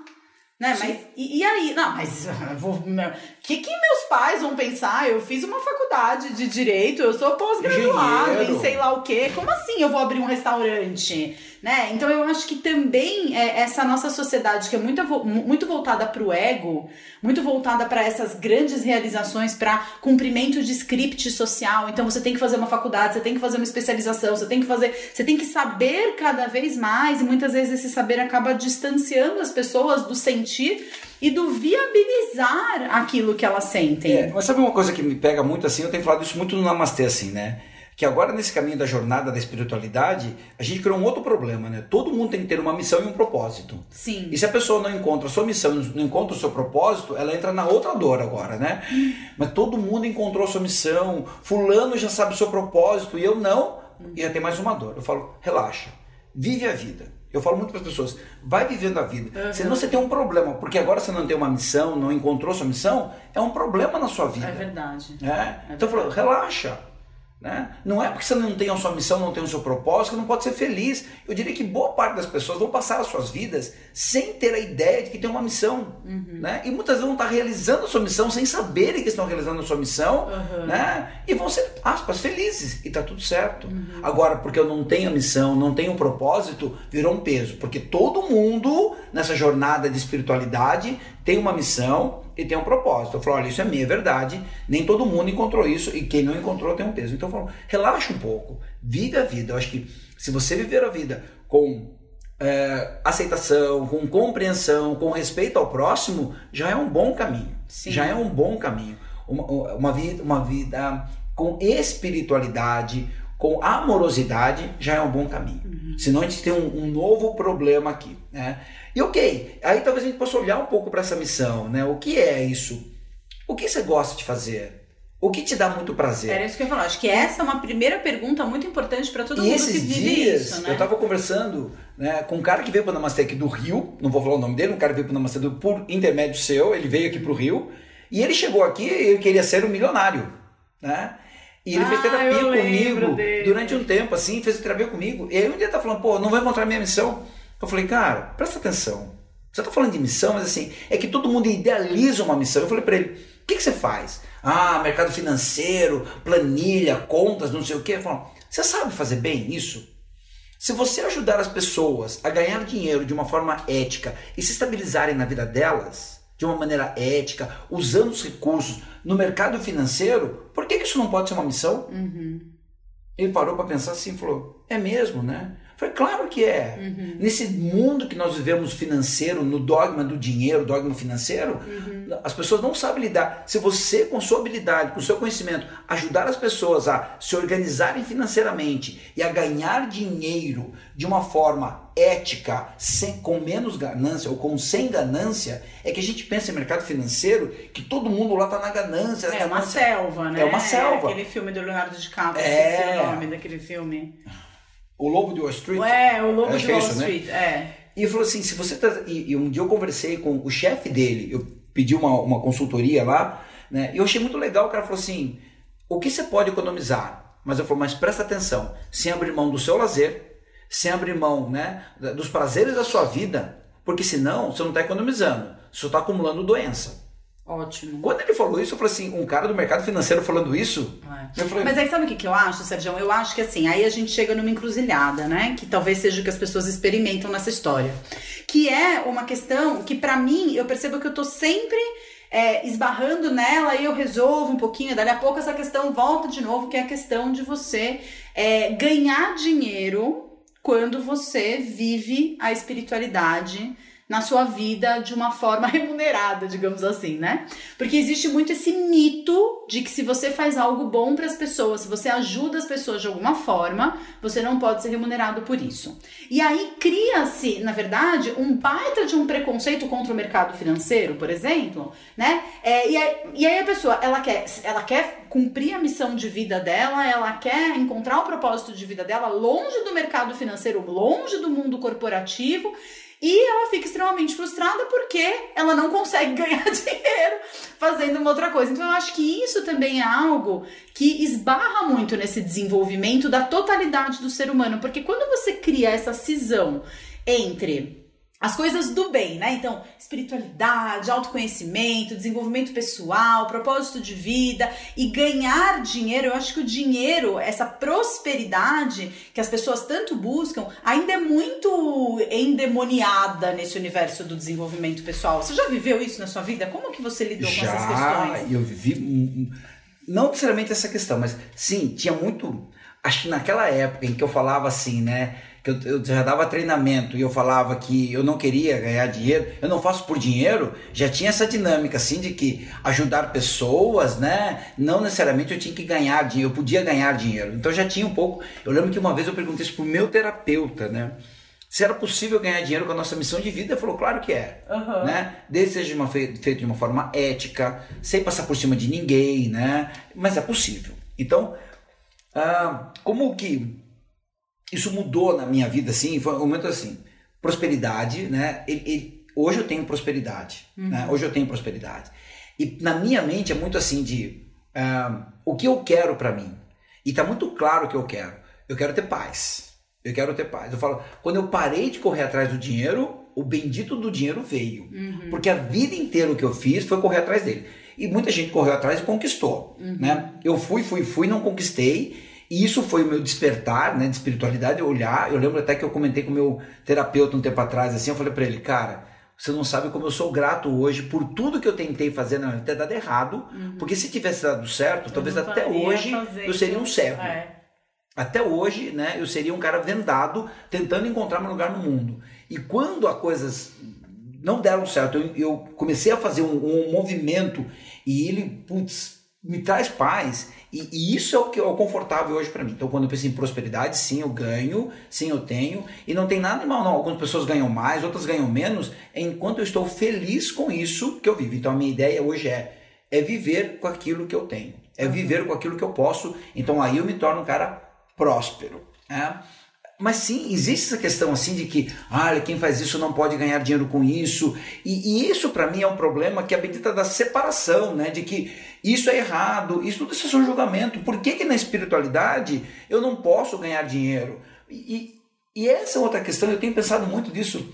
Né? Mas e, e, aí? Não, mas o que, que meus pais vão pensar? Eu fiz uma faculdade de direito, eu sou pós-graduado em sei lá o quê. Como assim eu vou abrir um restaurante? Né? Então eu acho que também é essa nossa sociedade que é muito, muito voltada para o ego, muito voltada para essas grandes realizações, para cumprimento de script social. Então você tem que fazer uma faculdade, você tem que fazer uma especialização, você tem que fazer, você tem que saber cada vez mais e muitas vezes esse saber acaba distanciando as pessoas do sentir e do viabilizar aquilo que elas sentem. É, mas sabe uma coisa que me pega muito assim? Eu tenho falado isso muito no Namastê assim, né? Que agora nesse caminho da jornada da espiritualidade, a gente criou um outro problema, né? Todo mundo tem que ter uma missão e um propósito. Sim. E se a pessoa não encontra a sua missão, não encontra o seu propósito, ela entra na outra dor agora, né? Mas todo mundo encontrou a sua missão, fulano já sabe o seu propósito e eu não, e já tem mais uma dor. Eu falo, relaxa, vive a vida. Eu falo muito para as pessoas, vai vivendo a vida. Uhum. Senão você tem um problema, porque agora você não tem uma missão, não encontrou sua missão, é um problema na sua vida. É verdade. É? é então verdade. eu falo, relaxa. Né? Não é porque você não tem a sua missão, não tem o seu propósito, que não pode ser feliz. Eu diria que boa parte das pessoas vão passar as suas vidas sem ter a ideia de que tem uma missão. Uhum. Né? E muitas vezes vão estar realizando a sua missão sem saberem que estão realizando a sua missão. Uhum. Né? E vão ser, aspas, felizes. E está tudo certo. Uhum. Agora, porque eu não tenho a missão, não tenho o propósito, virou um peso. Porque todo mundo nessa jornada de espiritualidade tem uma missão e tem um propósito. Eu falo, olha, isso é minha verdade, nem todo mundo encontrou isso e quem não encontrou tem um peso. Então eu falo, relaxa um pouco, vive a vida. Eu acho que se você viver a vida com é, aceitação, com compreensão, com respeito ao próximo, já é um bom caminho. Sim. Já é um bom caminho. Uma, uma, vida, uma vida com espiritualidade, com amorosidade já é um bom caminho. Uhum. Senão a gente tem um, um, novo problema aqui, né? E ok, aí talvez a gente possa olhar um pouco para essa missão, né? O que é isso? O que você gosta de fazer? O que te dá muito prazer? Era isso que eu ia falar. Acho que essa é uma primeira pergunta muito importante para todo e mundo que vive dias, isso, né? Eu estava conversando né, com um cara que veio para o aqui do Rio, não vou falar o nome dele, um cara que veio para o do, por intermédio seu, ele veio aqui para o Rio, e ele chegou aqui e ele queria ser um milionário, né? E ele ah, fez terapia comigo durante um tempo, assim, fez terapia comigo. E aí um dia tá falando, pô, não vai encontrar minha missão. Eu falei, cara, presta atenção. Você tá falando de missão, mas assim, é que todo mundo idealiza uma missão. Eu falei para ele, o que, que você faz? Ah, mercado financeiro, planilha, contas, não sei o quê. Falou, você sabe fazer bem isso? Se você ajudar as pessoas a ganhar dinheiro de uma forma ética e se estabilizarem na vida delas, de uma maneira ética, usando os recursos no mercado financeiro, por que, que isso não pode ser uma missão? Uhum. Ele parou para pensar assim e falou: é mesmo, né? Foi claro que é. Uhum. Nesse mundo que nós vivemos financeiro, no dogma do dinheiro, dogma financeiro, uhum. as pessoas não sabem lidar. Se você, com sua habilidade, com seu conhecimento, ajudar as pessoas a se organizarem financeiramente e a ganhar dinheiro de uma forma ética, sem, com menos ganância ou com sem ganância, é que a gente pensa em mercado financeiro que todo mundo lá está na ganância. É ganância. uma selva, né? É uma selva. É aquele filme do Leonardo DiCaprio, é... o nome daquele filme. O Lobo de Wall Street? É, o Lobo de é Wall isso, né? Street, né? é. E ele falou assim, se você tá... E, e um dia eu conversei com o chefe dele, eu pedi uma, uma consultoria lá, né? E eu achei muito legal, o cara falou assim, o que você pode economizar? Mas eu falei, mas presta atenção, sem abrir mão do seu lazer, sem abrir mão né, dos prazeres da sua vida, porque senão você não está economizando, você está acumulando doença. Ótimo. Quando ele falou isso, eu falei assim, um cara do mercado financeiro falando isso. É. Falei, Mas aí sabe o que, que eu acho, Sérgio? Eu acho que assim, aí a gente chega numa encruzilhada, né? Que talvez seja o que as pessoas experimentam nessa história. Que é uma questão que, para mim, eu percebo que eu tô sempre é, esbarrando nela e eu resolvo um pouquinho. Dali a pouco essa questão volta de novo, que é a questão de você é, ganhar dinheiro quando você vive a espiritualidade na sua vida de uma forma remunerada, digamos assim, né? Porque existe muito esse mito de que se você faz algo bom para as pessoas, se você ajuda as pessoas de alguma forma, você não pode ser remunerado por isso. E aí cria-se, na verdade, um baita de um preconceito contra o mercado financeiro, por exemplo, né? É, e, aí, e aí a pessoa, ela quer, ela quer cumprir a missão de vida dela, ela quer encontrar o propósito de vida dela longe do mercado financeiro, longe do mundo corporativo e ela fica extremamente frustrada porque ela não consegue ganhar dinheiro fazendo uma outra coisa. Então eu acho que isso também é algo que esbarra muito nesse desenvolvimento da totalidade do ser humano, porque quando você cria essa cisão entre as coisas do bem, né? Então, espiritualidade, autoconhecimento, desenvolvimento pessoal, propósito de vida e ganhar dinheiro. Eu acho que o dinheiro, essa prosperidade que as pessoas tanto buscam, ainda é muito endemoniada nesse universo do desenvolvimento pessoal. Você já viveu isso na sua vida? Como que você lidou já, com essas questões? Eu vivi não necessariamente essa questão, mas sim, tinha muito acho que naquela época em que eu falava assim, né? Que eu, eu, já dava treinamento e eu falava que eu não queria ganhar dinheiro, eu não faço por dinheiro, já tinha essa dinâmica assim de que ajudar pessoas, né? Não necessariamente eu tinha que ganhar dinheiro, eu podia ganhar dinheiro. Então já tinha um pouco. Eu lembro que uma vez eu perguntei isso pro meu terapeuta, né? Se era possível ganhar dinheiro com a nossa missão de vida, ele falou, claro que é. Uhum. Né? Desde que seja uma, feito de uma forma ética, sem passar por cima de ninguém, né? Mas é possível. Então, ah, como que isso mudou na minha vida, assim, foi um momento assim, prosperidade, né? Ele, ele, hoje eu tenho prosperidade, uhum. né? Hoje eu tenho prosperidade. E na minha mente é muito assim de uh, o que eu quero para mim. E tá muito claro o que eu quero. Eu quero ter paz. Eu quero ter paz. Eu falo, quando eu parei de correr atrás do dinheiro, o bendito do dinheiro veio. Uhum. Porque a vida inteira o que eu fiz foi correr atrás dele. E muita gente correu atrás e conquistou, uhum. né? Eu fui, fui, fui, não conquistei e isso foi o meu despertar, né, de espiritualidade, olhar. Eu lembro até que eu comentei com o meu terapeuta um tempo atrás, assim, eu falei para ele, cara, você não sabe como eu sou grato hoje por tudo que eu tentei fazer na ter dado errado, uhum. porque se tivesse dado certo, eu talvez até hoje eu seria um cego. É. Até hoje, né, eu seria um cara vendado tentando encontrar meu lugar no mundo. E quando as coisas não deram certo, eu, eu comecei a fazer um, um movimento e ele, putz, me traz paz. E, e, isso é o que é o confortável hoje para mim. Então, quando eu penso em prosperidade, sim, eu ganho, sim, eu tenho. E não tem nada de mal, não. Algumas pessoas ganham mais, outras ganham menos. Enquanto eu estou feliz com isso que eu vivo. Então, a minha ideia hoje é, é viver com aquilo que eu tenho. É viver com aquilo que eu posso. Então, aí eu me torno um cara próspero. Né? Mas sim, existe essa questão assim de que, olha, quem faz isso não pode ganhar dinheiro com isso. E, e isso para mim é um problema que é a bendita da separação, né? De que isso é errado, isso tudo isso é um julgamento. Por que, que na espiritualidade eu não posso ganhar dinheiro? E, e essa é outra questão, eu tenho pensado muito disso.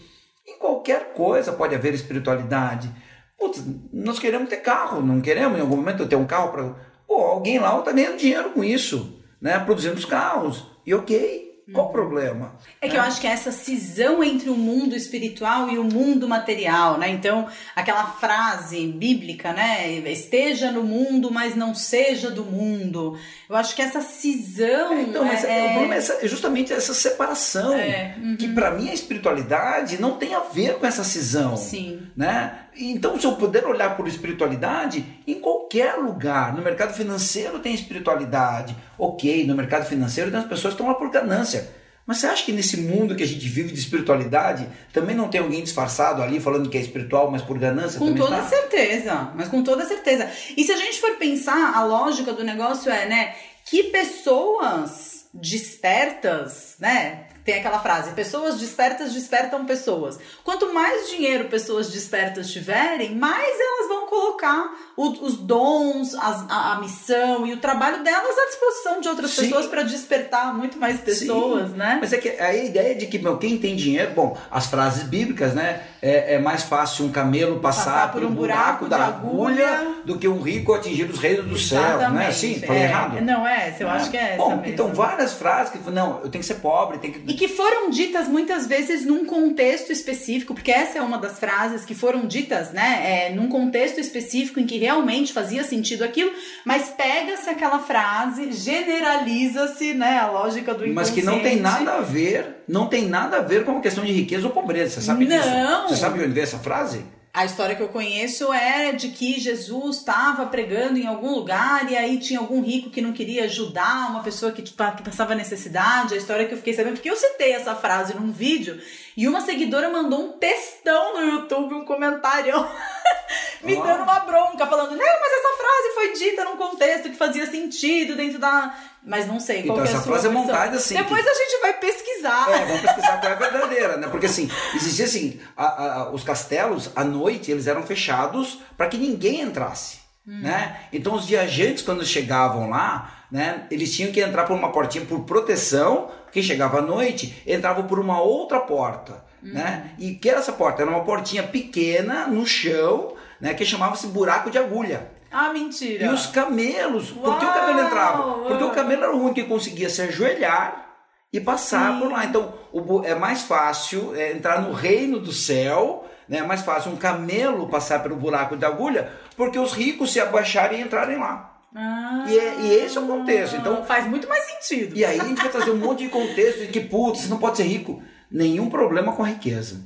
Em qualquer coisa pode haver espiritualidade. Putz, nós queremos ter carro, não queremos em algum momento ter um carro para. Pô, alguém lá está ganhando dinheiro com isso, né? Produzindo os carros. E ok. Qual o problema? É que eu acho que é essa cisão entre o mundo espiritual e o mundo material, né? Então, aquela frase bíblica, né? Esteja no mundo, mas não seja do mundo. Eu acho que essa cisão. É, então, mas é... o problema é, essa, é, justamente essa separação. É, uhum. Que para mim a espiritualidade não tem a ver com essa cisão. Sim. Né? Então, se eu puder olhar por espiritualidade, em qualquer lugar, no mercado financeiro tem espiritualidade. Ok, no mercado financeiro tem as pessoas que estão lá por ganância. Mas você acha que nesse mundo que a gente vive de espiritualidade, também não tem alguém disfarçado ali falando que é espiritual, mas por ganância? Com toda está? certeza, mas com toda certeza. E se a gente for pensar, a lógica do negócio é, né, que pessoas despertas, né, tem aquela frase: pessoas despertas despertam pessoas. Quanto mais dinheiro pessoas despertas tiverem, mais elas vão colocar o, os dons, as, a, a, missão e o trabalho delas à disposição de outras Sim. pessoas para despertar muito mais pessoas, Sim. né? Mas é que a ideia de que meu, quem tem dinheiro, bom, as frases bíblicas, né? É, é mais fácil um camelo passar, passar por um buraco, buraco da agulha, agulha, do que um rico atingir os reinos do Exatamente. céu, não é assim? Falei é, errado? Não é, essa, eu é. acho que é bom, essa Então várias frases que não, eu tenho que ser pobre, tem que e que foram ditas muitas vezes num contexto específico, porque essa é uma das frases que foram ditas, né, é, num contexto específico em que realmente fazia sentido aquilo, mas pega-se aquela frase, generaliza-se, né, a lógica do Mas que não tem nada a ver, não tem nada a ver com a questão de riqueza ou pobreza, você sabe não. disso? Você sabe onde veio essa frase? A história que eu conheço é de que Jesus estava pregando em algum lugar e aí tinha algum rico que não queria ajudar uma pessoa que, tipo, que passava necessidade. A história que eu fiquei sabendo, porque eu citei essa frase num vídeo e uma seguidora mandou um textão no YouTube, um comentário, me dando uma bronca, falando: Não, mas essa frase foi dita num contexto que fazia sentido dentro da mas não sei qual então, é essa frase é montada assim. Depois que... a gente vai pesquisar. É, vamos pesquisar qual é a verdadeira, né? Porque assim, existia assim, a, a, os castelos, à noite, eles eram fechados para que ninguém entrasse. Hum. Né? Então os viajantes, quando chegavam lá, né, eles tinham que entrar por uma portinha por proteção. Quem chegava à noite entrava por uma outra porta. Hum. Né? E que era essa porta? Era uma portinha pequena no chão, né, que chamava-se buraco de agulha. Ah, mentira. E os camelos. Uau, por que o camelo entrava? Porque o camelo era o único que conseguia se ajoelhar e passar Sim. por lá. Então, o, é mais fácil é, entrar no reino do céu, né? é mais fácil um camelo passar pelo buraco de agulha, porque os ricos se abaixarem e entrarem lá. Ah, e, é, e esse é o contexto. Então, faz muito mais sentido. E aí a gente vai trazer um monte de contexto de que, putz, você não pode ser rico. Nenhum problema com a riqueza.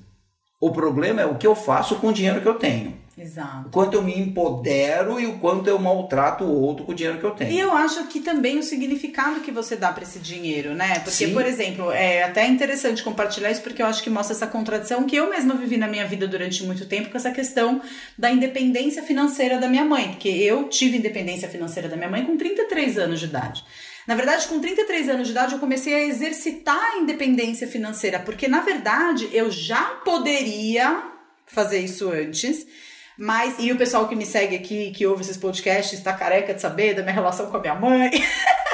O problema é o que eu faço com o dinheiro que eu tenho. Exato. O quanto eu me empodero e o quanto eu maltrato o outro com o dinheiro que eu tenho. E eu acho que também o significado que você dá para esse dinheiro, né? Porque, Sim. por exemplo, é até interessante compartilhar isso porque eu acho que mostra essa contradição que eu mesma vivi na minha vida durante muito tempo com essa questão da independência financeira da minha mãe. Porque eu tive independência financeira da minha mãe com 33 anos de idade. Na verdade, com 33 anos de idade, eu comecei a exercitar a independência financeira, porque na verdade eu já poderia fazer isso antes mas, e o pessoal que me segue aqui, que ouve esses podcasts, está careca de saber da minha relação com a minha mãe.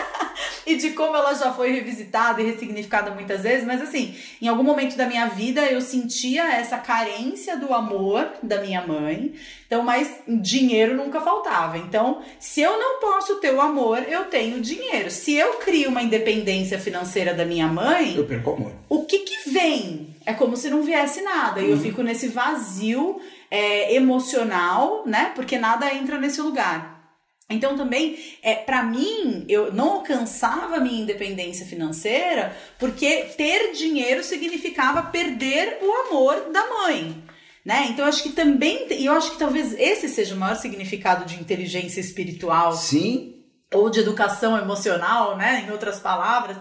e de como ela já foi revisitada e ressignificada muitas vezes, mas assim, em algum momento da minha vida eu sentia essa carência do amor da minha mãe. Então, mas dinheiro nunca faltava. Então, se eu não posso ter o amor, eu tenho dinheiro. Se eu crio uma independência financeira da minha mãe, eu perco o amor. O que que vem? É como se não viesse nada. E eu uhum. fico nesse vazio é, emocional, né? Porque nada entra nesse lugar. Então também, é, para mim, eu não alcançava a minha independência financeira porque ter dinheiro significava perder o amor da mãe. Né? Então eu acho que também, e eu acho que talvez esse seja o maior significado de inteligência espiritual. Sim. Ou de educação emocional, né? Em outras palavras,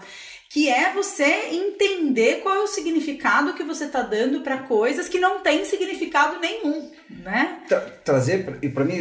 que é você entender qual é o significado que você está dando para coisas que não tem significado nenhum, né? Tra trazer e para mim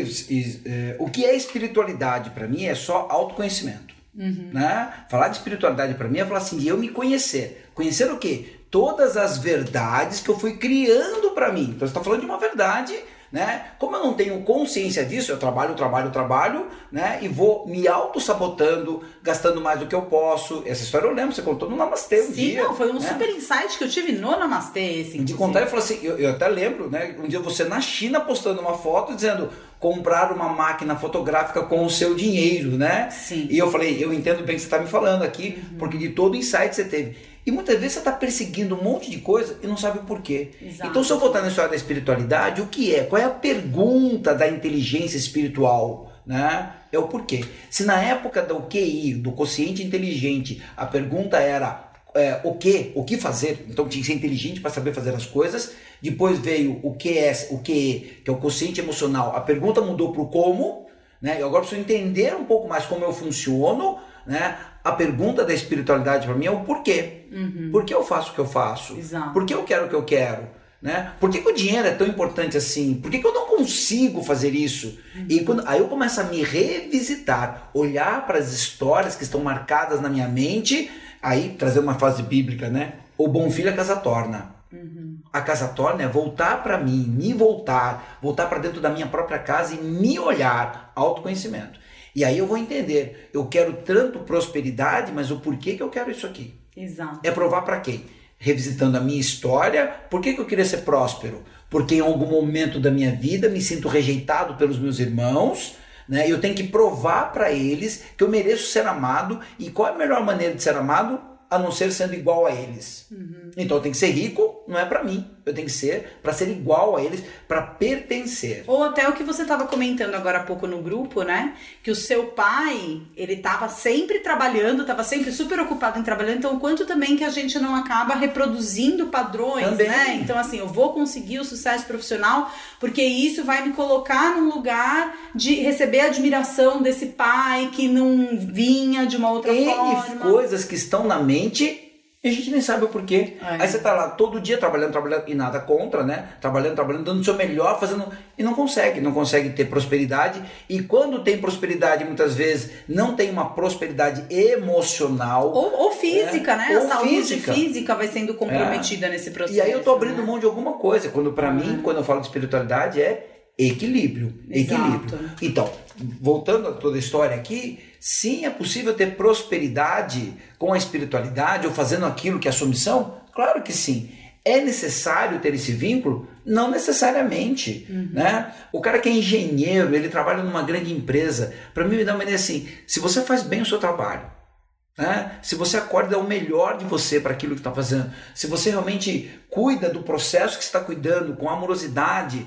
é, o que é espiritualidade para mim é só autoconhecimento, uhum. né? Falar de espiritualidade para mim é falar assim eu me conhecer, conhecer o quê? Todas as verdades que eu fui criando para mim. Então você está falando de uma verdade né? Como eu não tenho consciência disso, eu trabalho, trabalho, trabalho, né? E vou me auto-sabotando, gastando mais do que eu posso. Essa história eu lembro, você contou no Namastê um Sim, dia. não, foi um né? super insight que eu tive no Namastê, esse, De contar, eu falei assim, eu, eu até lembro, né? Um dia você na China postando uma foto dizendo comprar uma máquina fotográfica com o seu dinheiro, né? Sim. E eu falei, eu entendo bem o que você está me falando aqui, uhum. porque de todo insight que você teve. E muitas vezes você está perseguindo um monte de coisa e não sabe o porquê. Exato. Então, se eu voltar na história da espiritualidade, o que é? Qual é a pergunta da inteligência espiritual? Né? É o porquê. Se na época do QI, do consciente inteligente, a pergunta era é, o que, o que fazer, então tinha que ser inteligente para saber fazer as coisas. Depois veio o que é, o que, que é o consciente emocional. A pergunta mudou para o como, né? Eu agora preciso entender um pouco mais como eu funciono, né? A pergunta da espiritualidade para mim é o porquê. Uhum. Por que eu faço o que eu faço? Exato. Por que eu quero o que eu quero? Né? Por que, que o dinheiro é tão importante assim? Por que, que eu não consigo fazer isso? Uhum. E quando, aí eu começo a me revisitar, olhar para as histórias que estão marcadas na minha mente, aí trazer uma fase bíblica, né? O bom filho a casa torna. Uhum. A casa torna é voltar para mim, me voltar, voltar para dentro da minha própria casa e me olhar, autoconhecimento. E aí eu vou entender, eu quero tanto prosperidade, mas o porquê que eu quero isso aqui? Exato. É provar para quem? Revisitando a minha história, por que, que eu queria ser próspero? Porque em algum momento da minha vida me sinto rejeitado pelos meus irmãos, né? Eu tenho que provar para eles que eu mereço ser amado e qual é a melhor maneira de ser amado? a não ser sendo igual a eles. Uhum. Então eu tenho que ser rico, não é para mim. Eu tenho que ser para ser igual a eles, para pertencer. Ou até o que você estava comentando agora há pouco no grupo, né? Que o seu pai, ele estava sempre trabalhando, estava sempre super ocupado em trabalhar. Então, quanto também que a gente não acaba reproduzindo padrões, Também. né? Então, assim, eu vou conseguir o sucesso profissional porque isso vai me colocar num lugar de receber a admiração desse pai que não vinha de uma outra N forma. coisas que estão na mente e a gente nem sabe o porquê. É. Aí você tá lá todo dia trabalhando, trabalhando, e nada contra, né? Trabalhando, trabalhando, dando o seu melhor, fazendo. E não consegue, não consegue ter prosperidade. E quando tem prosperidade, muitas vezes não tem uma prosperidade emocional. Ou, ou física, É. né? Ou a saúde física. física. vai sendo comprometida nesse processo. E aí eu tô abrindo né? mão de alguma coisa. Quando para mim, quando eu falo de espiritualidade, é equilíbrio. Exato. Equilíbrio. Então, voltando a toda a história aqui, sim, é possível ter prosperidade com a espiritualidade ou fazendo aquilo que é a sua missão? Claro que sim. É necessário ter esse vínculo? Não necessariamente, né? O cara que é engenheiro, ele trabalha numa grande empresa. Para mim me dá uma ideia assim, se você faz bem o seu trabalho, né? Se você acorda o melhor de você para aquilo que está fazendo, se você realmente cuida do processo que está cuidando com amorosidade,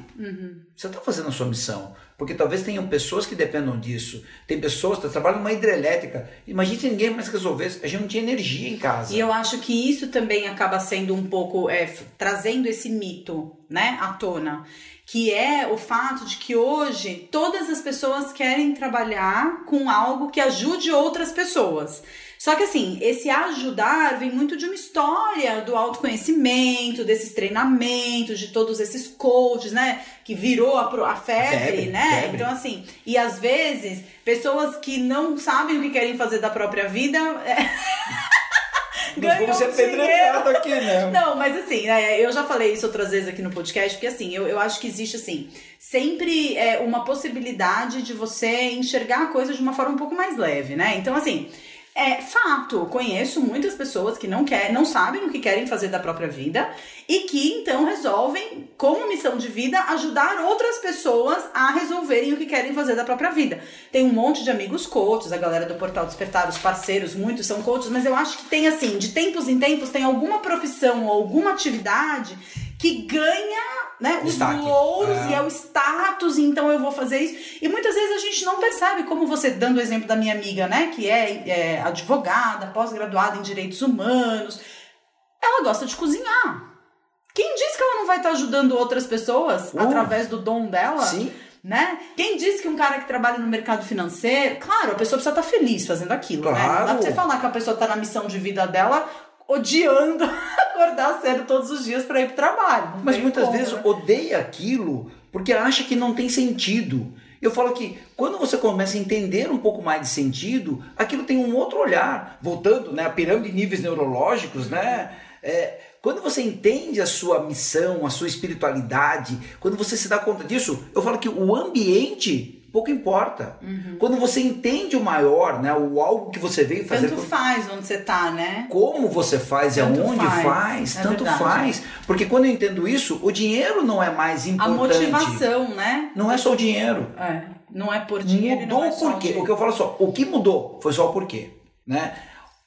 você está fazendo a sua missão. Porque talvez tenham pessoas que dependam disso. Tem pessoas que trabalham numa hidrelétrica. Imagina se ninguém mais resolvesse. A gente não tinha energia em casa. E eu acho que isso também acaba sendo um pouco é, trazendo esse mito, né, à tona, que é o fato de que hoje todas as pessoas querem trabalhar com algo que ajude outras pessoas. Só que assim, esse ajudar vem muito de uma história do autoconhecimento, desses treinamentos, de todos esses coaches, né? Que virou a, a febre, Febre, né? febre. Então, assim, e às vezes, pessoas que não sabem o que querem fazer da própria vida. Nós vamos ser apedrejados aqui, né? Não, mas assim, né, eu já falei isso outras vezes aqui no podcast, porque assim, eu, eu acho que existe assim, sempre é, uma possibilidade de você enxergar a coisa de uma forma um pouco mais leve, né? Então, assim, é fato, conheço muitas pessoas que não querem, não sabem o que querem fazer da própria vida e que então resolvem, como missão de vida, ajudar outras pessoas a resolverem o que querem fazer da própria vida. Tem um monte de amigos coaches, a galera do Portal Despertar, os parceiros, muitos são coaches, mas eu acho que tem assim, de tempos em tempos, tem alguma profissão ou alguma atividade que ganha né, os louros É. e é o status, então eu vou fazer isso. E muitas vezes a gente não percebe, como você, dando o exemplo da minha amiga, né, que é, é advogada, pós-graduada em direitos humanos, ela gosta de cozinhar. Quem diz que ela não vai estar ajudando outras pessoas Uh. através do dom dela? Sim. Né? Quem disse que um cara que trabalha no mercado financeiro, claro, a pessoa precisa estar feliz fazendo aquilo, né? Não dá Claro. pra você falar que a pessoa tá na missão de vida dela odiando acordar cedo todos os dias pra ir pro trabalho. Não Mas muitas como, vezes né? odeia aquilo porque acha que não tem sentido. Eu falo que quando você começa a entender um pouco mais de sentido, aquilo tem um outro olhar. Voltando, né, a pirâmide de níveis neurológicos, né? É, quando você entende a sua missão, a sua espiritualidade, quando você se dá conta disso, eu falo que o ambiente pouco importa. Uhum. Quando você entende o maior, né, o algo que você veio fazer Tanto faz onde você tá, né? como você faz e Tanto aonde faz, faz, é tanto verdade. faz. Porque quando eu entendo isso, o dinheiro não é mais A importante. motivação, né? Não é só o dinheiro. É, não é por dinheiro e mudou não é o porquê. O que eu falo só, o que mudou foi só o porquê, né?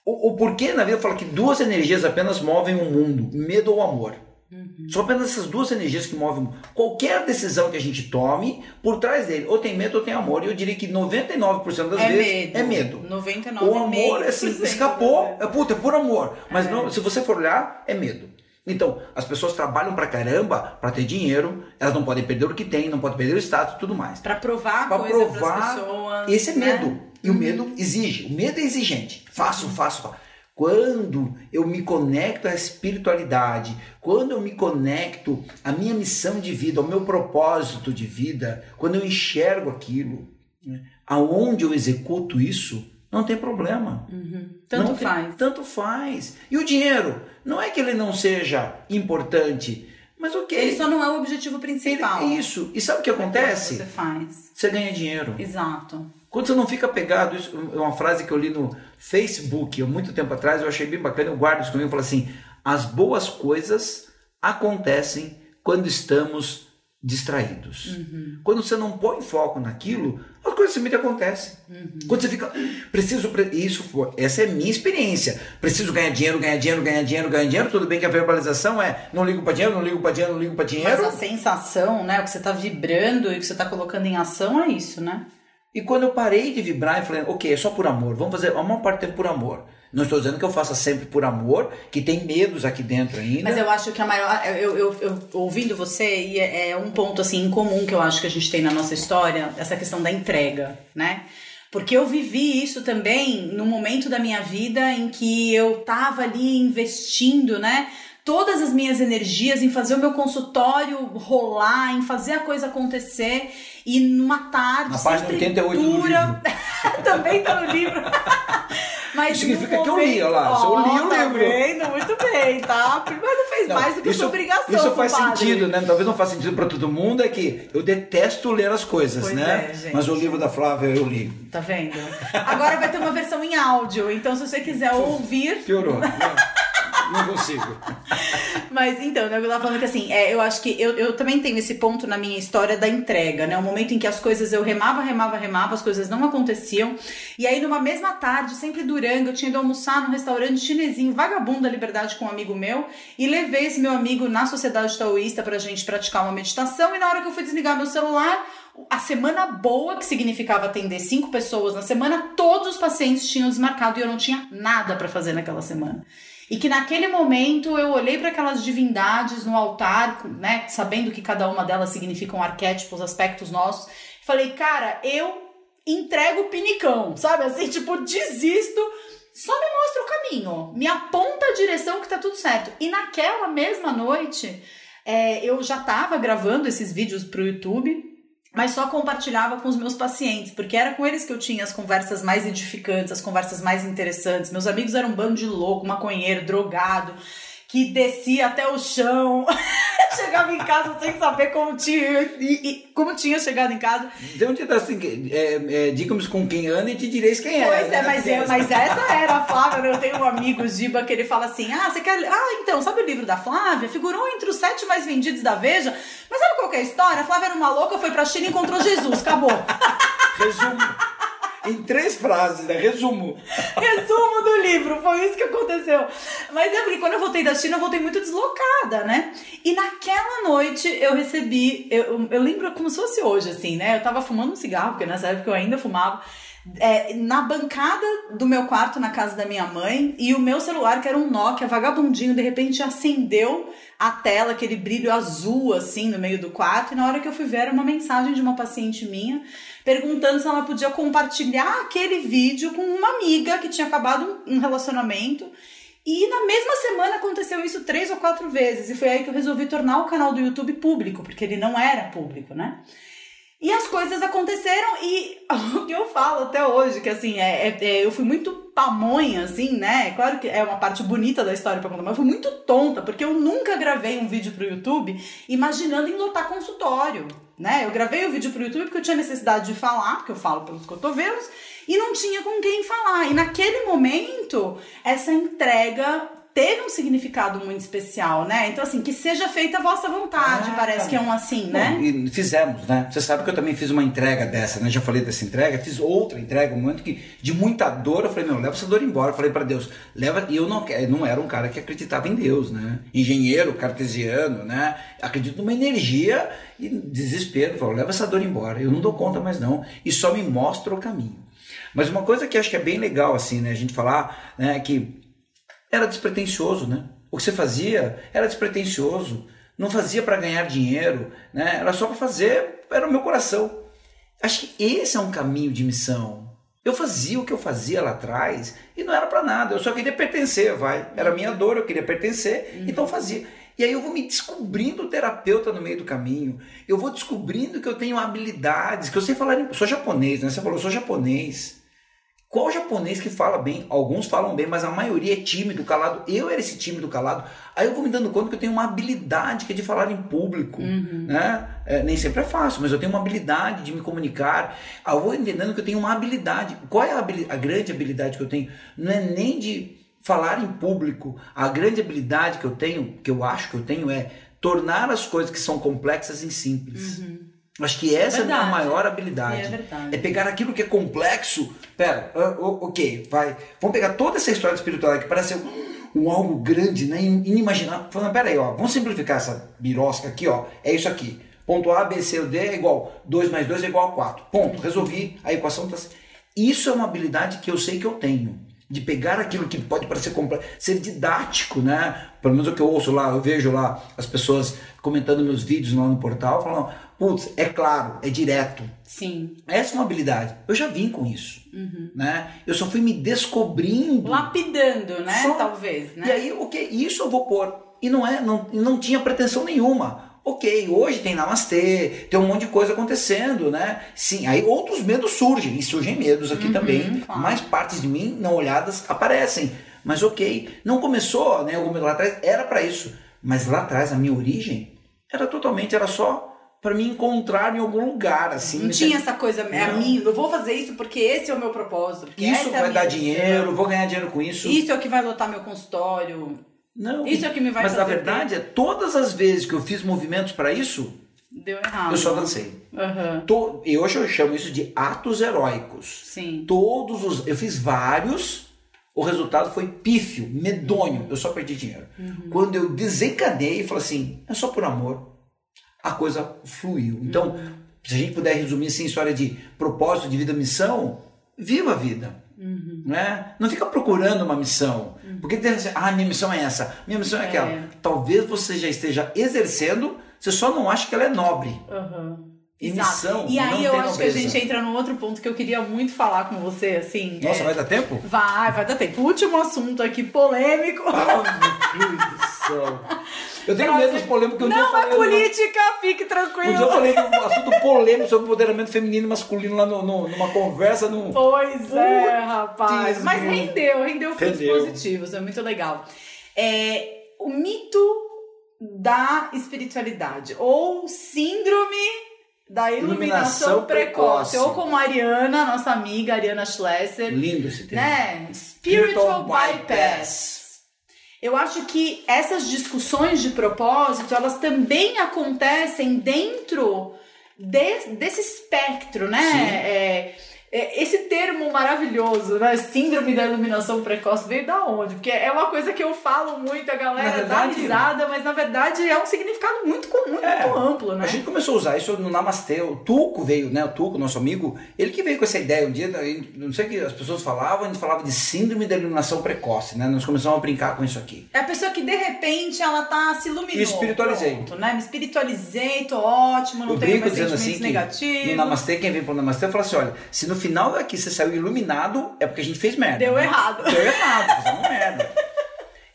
O, o porquê na vida eu falo que duas energias apenas movem o mundo, medo ou amor. Uhum. São apenas essas duas energias que movem. Qualquer decisão que a gente tome, por trás dele, ou tem medo ou tem amor. E eu diria que 99% das É vezes medo. é medo. 99 O amor é assim, escapou. É. Puta, é por amor. Mas É. não, se você for olhar, é medo. Então, as pessoas trabalham pra caramba pra ter dinheiro, elas não podem perder o que tem, não podem perder o status e tudo mais. Pra provar Pra coisa provar, pessoas. Esse é né? medo. E o medo exige. O medo é exigente. Faço, faço, faço. Quando eu me conecto à espiritualidade, quando eu me conecto à minha missão de vida, ao meu propósito de vida, quando eu enxergo aquilo, né, aonde eu executo isso, não tem problema. Uhum. Tanto tem- faz. Tanto faz. E o dinheiro? Não é que ele não seja importante, mas o que? Ele só não é o objetivo principal. é isso. E sabe o que acontece? Você faz. Você ganha dinheiro. Exato. Quando você não fica pegado, isso é uma frase que eu li no Facebook há muito tempo atrás, eu achei bem bacana, eu guardo isso comigo, eu falo assim, as boas coisas acontecem quando estamos distraídos. Uhum. Quando você não põe foco naquilo, as coisas simplesmente acontecem. Uhum. Quando você fica, preciso, pre- isso essa é a minha experiência. Preciso ganhar dinheiro, ganhar dinheiro, ganhar dinheiro, ganhar dinheiro. Tudo bem que a verbalização é, não ligo para dinheiro, não ligo para dinheiro, não ligo para Mas dinheiro. a sensação, né? O que você tá vibrando e o que você tá colocando em ação é isso, né? E quando eu parei de vibrar e falei, ok, é só por amor, vamos fazer a maior parte do tempo por amor. Não estou dizendo que eu faça sempre por amor, que tem medos aqui dentro ainda. Mas eu acho que a maior. Eu, eu, eu- ouvindo você, e é é um ponto assim em comum que eu acho que a gente tem na nossa história, essa questão da entrega, né? Porque eu vivi isso também no momento da minha vida em que eu tava ali investindo, né? Todas as minhas energias em fazer o meu consultório rolar, em fazer a coisa acontecer. E numa tarde. Na página sempre 88 do dura, também tá no livro. Mas Isso significa no que eu li, olha lá, se eu li o tá livro. vendo? Muito bem, tá? Mas não fez Não, mais do que isso, sua obrigação. Isso faz compadre. sentido, né? Talvez não faça sentido para todo mundo, é que eu detesto ler as coisas, Pois né? é. Mas o livro da Flávia eu li. Tá vendo? Agora vai ter uma versão em áudio, então se você quiser ouvir. Piorou. Não, não consigo. Mas então, né, eu tava falando que assim, é, eu acho que eu, eu também tenho esse ponto na minha história da entrega, né? O momento em que as coisas eu remava, remava, remava, as coisas não aconteciam. E aí, numa mesma tarde, sempre durante, eu tinha ido almoçar num restaurante chinesinho, vagabundo da liberdade com um amigo meu, e levei esse meu amigo na sociedade taoísta pra gente praticar uma meditação. E na hora que eu fui desligar meu celular, a semana boa, que significava atender cinco pessoas na semana, todos os pacientes tinham desmarcado e eu não tinha nada pra fazer naquela semana. E que naquele momento eu olhei para aquelas divindades no altar, né, sabendo que cada uma delas significa um arquétipo, os aspectos nossos, falei, cara, eu entrego o pinicão, sabe? Assim, tipo, desisto, só me mostra o caminho, me aponta a direção que tá tudo certo. E naquela mesma noite, é, eu já tava gravando esses vídeos pro YouTube, mas só compartilhava com os meus pacientes, porque era com eles que eu tinha as conversas mais edificantes, as conversas mais interessantes. Meus amigos eram um bando de louco, maconheiro, drogado, que descia até o chão, chegava em casa sem saber como tinha, e, e como tinha chegado em casa. Então, dá assim, é, é, diga-nos com quem anda e te direis quem é. Pois é, né? mas, eu, mas essa era a Flávia. Eu tenho um amigo, Giba, que ele fala assim: Ah, você quer. Ah, então, sabe o livro da Flávia? Figurou entre os sete mais vendidos da Veja. Mas sabe qual é a história? A Flávia era uma louca, foi pra China e encontrou Jesus. Acabou. Resumo. Em três frases, né? Resumo. Resumo do livro, foi isso que aconteceu. Mas é porque quando eu voltei da China, eu voltei muito deslocada, né? E naquela noite eu recebi, eu, eu lembro como se fosse hoje, assim, né? Eu tava fumando um cigarro, porque nessa época eu ainda fumava. É, na bancada do meu quarto na casa da minha mãe e o meu celular, que era um Nokia vagabundinho, de repente acendeu a tela, aquele brilho azul assim no meio do quarto. E na hora que eu fui ver, era uma mensagem de uma paciente minha perguntando se ela podia compartilhar aquele vídeo com uma amiga que tinha acabado um relacionamento. E na mesma semana aconteceu isso três ou quatro vezes. E foi aí que eu resolvi tornar o canal do YouTube público, porque ele não era público, né? E as coisas aconteceram e o que eu falo até hoje, que assim, é, é, é, eu fui muito pamonha, assim, né? Claro que é uma parte bonita da história pra contar, mas eu fui muito tonta, porque eu nunca gravei um vídeo pro YouTube imaginando em lotar consultório, né? Eu gravei o vídeo pro YouTube porque eu tinha necessidade de falar, porque eu falo pelos cotovelos, e não tinha com quem falar. E naquele momento, essa entrega teve um significado muito especial, né? Então, assim, que seja feita a vossa vontade, ah, parece que é um assim, né? Bom, e fizemos, né? Você sabe que eu também fiz uma entrega dessa, né? Já falei dessa entrega, fiz outra entrega, um momento que, de muita dor, eu falei, meu, leva essa dor embora. Eu falei para Deus, leva. E eu não, não era um cara que acreditava em Deus, né? Engenheiro, cartesiano, né? Acredito numa energia e desespero. Eu falo, leva essa dor embora. Eu não dou conta mais não. E só me mostra o caminho. Mas uma coisa que acho que é bem legal, assim, né? A gente falar, né? Que era despretensioso, né? O que você fazia era despretensioso, não fazia para ganhar dinheiro, né? Era só para fazer, era o meu coração. Acho que esse é um caminho de missão. Eu fazia o que eu fazia lá atrás e não era para nada, eu só queria pertencer, vai. Era minha dor, eu queria pertencer, uhum. então fazia. E aí eu vou me descobrindo terapeuta no meio do caminho. Eu vou descobrindo que eu tenho habilidades, que eu sei falar, sou japonês, né? Você falou, sou japonês. Qual japonês que fala bem? Alguns falam bem, mas a maioria é tímido, calado. Eu era esse tímido, calado. Aí eu vou me dando conta que eu tenho uma habilidade que é de falar em público. Uhum. Né? É, nem sempre é fácil, mas eu tenho uma habilidade de me comunicar. Aí eu vou entendendo que eu tenho uma habilidade. Qual é a, a grande habilidade que eu tenho? Não é nem de falar em público. A grande habilidade que eu tenho, que eu acho que eu tenho, é tornar as coisas que são complexas em simples. Uhum. Acho que essa verdade. é a minha maior habilidade. É, verdade. é pegar aquilo que é complexo. Pera, uh, ok, vai. Vamos pegar toda essa história espiritual que parece um, algo grande, né? Inimaginável. Falando, pera aí, ó, vamos simplificar essa birosca aqui, ó. É isso aqui. Ponto A, B, C, D é igual. 2 mais 2 é igual a 4. Ponto. Resolvi. A equação está. Isso é uma habilidade que eu sei que eu tenho de pegar aquilo que pode parecer complexo, ser didático, né? Pelo menos o que eu ouço lá, eu vejo lá as pessoas comentando meus vídeos lá no portal, falando, putz, é claro, é direto. Sim. Essa é uma habilidade. Eu já vim com isso, uhum. né? Eu só fui me descobrindo. Lapidando, né? Só... Talvez, né? E aí, o que? Isso eu vou pôr. E não é, não, não tinha pretensão nenhuma. Ok, hoje tem namastê, tem um monte de coisa acontecendo, né? Sim, aí outros medos surgem, e surgem medos aqui uhum, também, claro. mais partes de mim não olhadas aparecem. Mas ok, não começou, né? O lá atrás era para isso, mas lá atrás a minha origem era totalmente, era só para me encontrar em algum lugar, assim. Não tinha essa coisa, é a mim, eu vou fazer isso porque esse é o meu propósito. Isso é vai dar dinheiro, vou ganhar dinheiro com isso. Isso é o que vai lotar meu consultório. Não. Isso é o que me vai Mas fazer na verdade, é todas as vezes que eu fiz movimentos para isso, deu errado. Eu só dancei. Uhum. E hoje eu chamo isso de atos heróicos. Sim. Todos os. Eu fiz vários. O resultado foi pífio, medonho. Eu só perdi dinheiro. Uhum. Quando eu desencanei e falei assim, é só por amor a coisa fluiu. Então, uhum. se a gente puder resumir assim, história de propósito de vida, missão, viva a vida. Uhum. Né? Não fica procurando uma missão. Uhum. Porque tem assim, ah, minha missão é essa, minha missão é, é aquela. Talvez você já esteja exercendo, você só não acha que ela é nobre. Uhum. E missão. E aí eu acho nobreza. que a gente entra num outro ponto que eu queria muito falar com você, assim. Nossa, é... vai dar tempo? Vai, vai dar tempo. Último assunto aqui, polêmico. Oh, meu Deus céu. Eu tenho medo dos polêmicos que um Não é política, uma... fique tranquilo. Um dia eu falei um assunto polêmico sobre empoderamento feminino e masculino lá no, no, numa conversa. No... Pois é, rapaz. Mas rendeu, rendeu frutos positivos, é muito legal. É, o mito da espiritualidade, ou síndrome da iluminação, iluminação precoce. precoce. Ou como a Ariana, nossa amiga Ariana Schlesser. Lindo esse termo. Né? Spiritual, Spiritual bypass. bypass. Eu acho que essas discussões de propósito, elas também acontecem dentro de, desse espectro, né? É, é, esse termo maravilhoso, né? Síndrome da iluminação precoce veio da onde? Porque é uma coisa que eu falo muito, a galera verdade, dá risada, mas na verdade é um significado muito comum, é, muito amplo, né? A gente começou a usar isso no Namastê. O Tuco veio, né? O Tuco, nosso amigo, ele que veio com essa ideia um dia, não sei o que as pessoas falavam, a gente falava de síndrome da iluminação precoce, né? Nós começamos a brincar com isso aqui. É a pessoa que de repente ela tá se iluminando. Me espiritualizei. Pronto, né? Me espiritualizei, tô ótimo, não eu tenho mais sentimentos assim negativos. No Namastê, quem vem pro Namastê fala assim: olha, se no final daqui você saiu iluminado, é porque a gente fez merda. Deu né? errado. Deu errado, fizemos merda.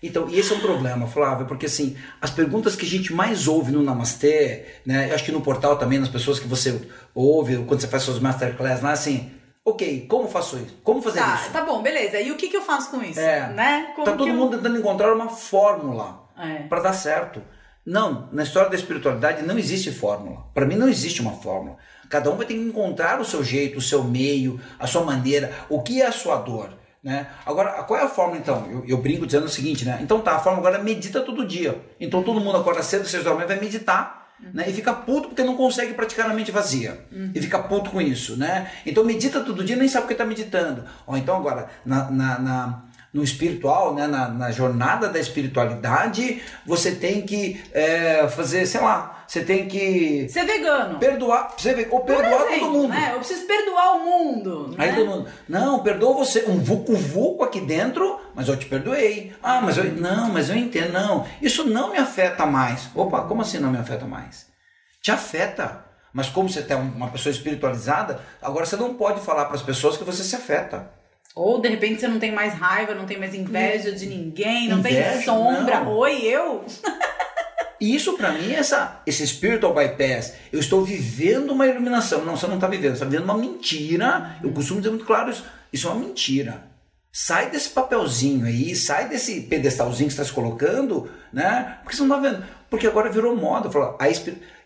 Então, e esse é um problema, Flávio, porque assim, as perguntas que a gente mais ouve no Namastê, né? Eu acho que no portal também, nas pessoas que você ouve, quando você faz suas masterclass lá, assim, ok, como faço isso? Como fazer tá, isso? Tá bom, beleza. E o que, que eu faço com isso? É, né? Como tá todo mundo tentando encontrar uma fórmula é. para dar certo. Não, na história da espiritualidade não existe fórmula. Para mim não existe uma fórmula. Cada um vai ter que encontrar o seu jeito, o seu meio, a sua maneira, o que é a sua dor. Né? Agora, qual é a forma então? Eu, eu, brinco dizendo o seguinte, né? Então tá, a forma agora é medita todo dia. Então todo mundo acorda cedo, seis da manhã, vai meditar. Né? E fica puto porque não consegue praticar a mente vazia. Uhum. E fica puto com isso, né? Então medita todo dia nem sabe o que está meditando. Ou então agora, na, na, na no espiritual, né, na, na, jornada da espiritualidade, você tem que é, fazer, sei lá, você tem que. Ser vegano. Perdoar. Você, ou perdoar exemplo, todo mundo. Né? Eu preciso perdoar o mundo. Aí né? todo mundo. Não, perdoa você. Um vucu-vucu aqui dentro, mas eu te perdoei. Ah, mas eu. Não, mas eu entendo. Não. Isso não me afeta mais. Opa, como assim não me afeta mais? Te afeta. Mas como você é uma pessoa espiritualizada, agora você não pode falar para as pessoas que você se afeta. Ou de repente você não tem mais raiva, não tem mais inveja de ninguém, não inveja, tem sombra. Não. Oi, eu? Isso para mim, essa, esse spiritual bypass, eu estou vivendo uma iluminação. Não, você não está vivendo, você está vivendo uma mentira. Eu costumo dizer muito claro isso. Isso é uma mentira. Sai desse papelzinho aí, sai desse pedestalzinho que você está se colocando, né? Porque você não está vendo. Porque agora virou moda. a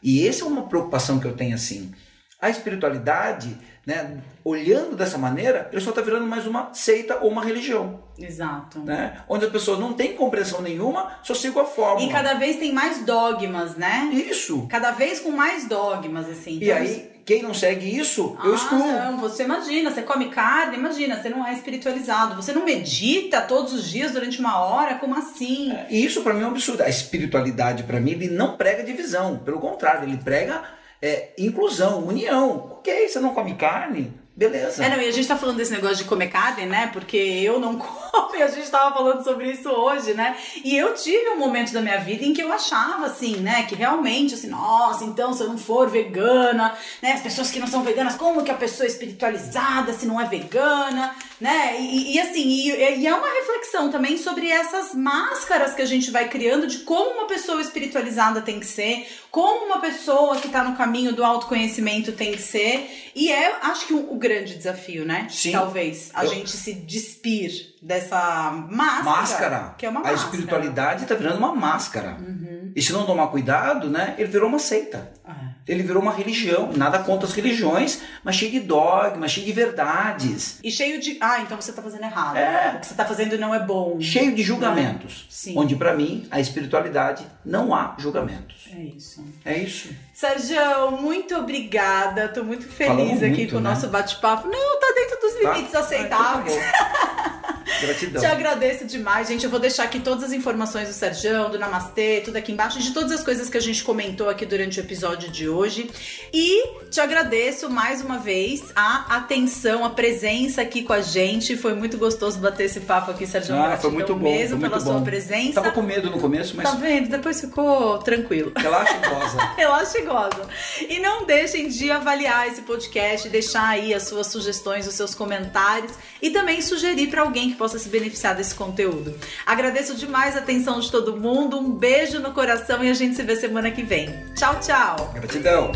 E essa é uma preocupação que eu tenho assim. A espiritualidade né? Olhando dessa maneira, ele só está virando mais uma seita ou uma religião. Exato. Né? Onde as pessoas não têm compreensão nenhuma, só sigam a forma. E cada vez tem mais dogmas, né? Isso. Cada vez com mais dogmas, assim. Então, e aí, quem não segue isso, ah, eu excluo. Não, você imagina, você come carne, imagina, você não é espiritualizado. Você não medita todos os dias durante uma hora, como assim? É, isso para mim é um absurdo. A espiritualidade, para mim, ele não prega divisão. Pelo contrário, ele prega é, inclusão, união. Ok, você não come carne, Beleza. É, não, e a gente tá falando desse negócio de comer carne, né? Porque eu não como, e a gente tava falando sobre isso hoje, né? E eu tive um momento da minha vida em que eu achava, assim, né? Que realmente, assim, nossa, então se eu não for vegana, né? As pessoas que não são veganas, como que a pessoa é espiritualizada se não é vegana, né? E, e assim, e, e é uma reflexão também sobre essas máscaras que a gente vai criando de como uma pessoa espiritualizada tem que ser, como uma pessoa que tá no caminho do autoconhecimento tem que ser. E é, acho que o, grande desafio, né? Sim. Talvez a eu... gente se despir dessa máscara. Máscara. Que é uma máscara. A espiritualidade está virando uma máscara. Uhum. E se não tomar cuidado, né? Ele virou uma seita. É. Ele virou uma religião. Nada contra as religiões, mas cheio de dogmas, cheio de verdades. E cheio de. Ah, então você está fazendo errado. É. O que você está fazendo não é bom. Cheio de julgamentos. Sim. Onde, para mim, a espiritualidade não há julgamentos. É isso. É isso. Sérgio, muito obrigada. Tô muito feliz Falamos aqui muito, com o né? nosso bate-papo. Não, tá dentro dos tá? limites tá? aceitáveis. Gratidão. Te agradeço demais, gente. Eu vou deixar aqui todas as informações do Sérgio, do Namastê, tudo aqui embaixo, de todas as coisas que a gente comentou aqui durante o episódio de hoje. E te agradeço mais uma vez a atenção, a presença aqui com a gente. Foi muito gostoso bater esse papo aqui, Sérgio. Ah, foi muito bom. mesmo foi muito pela bom. sua presença. Tava com medo no começo, mas. Tá vendo? Depois ficou tranquilo. Relaxa e goza. Relaxa e goza. E não deixem de avaliar esse podcast, deixar aí as suas sugestões, os seus comentários e também sugerir para alguém que possa se beneficiar desse conteúdo. Agradeço demais a atenção de todo mundo, um beijo no coração e a gente se vê semana que vem. Tchau, tchau. Gratidão.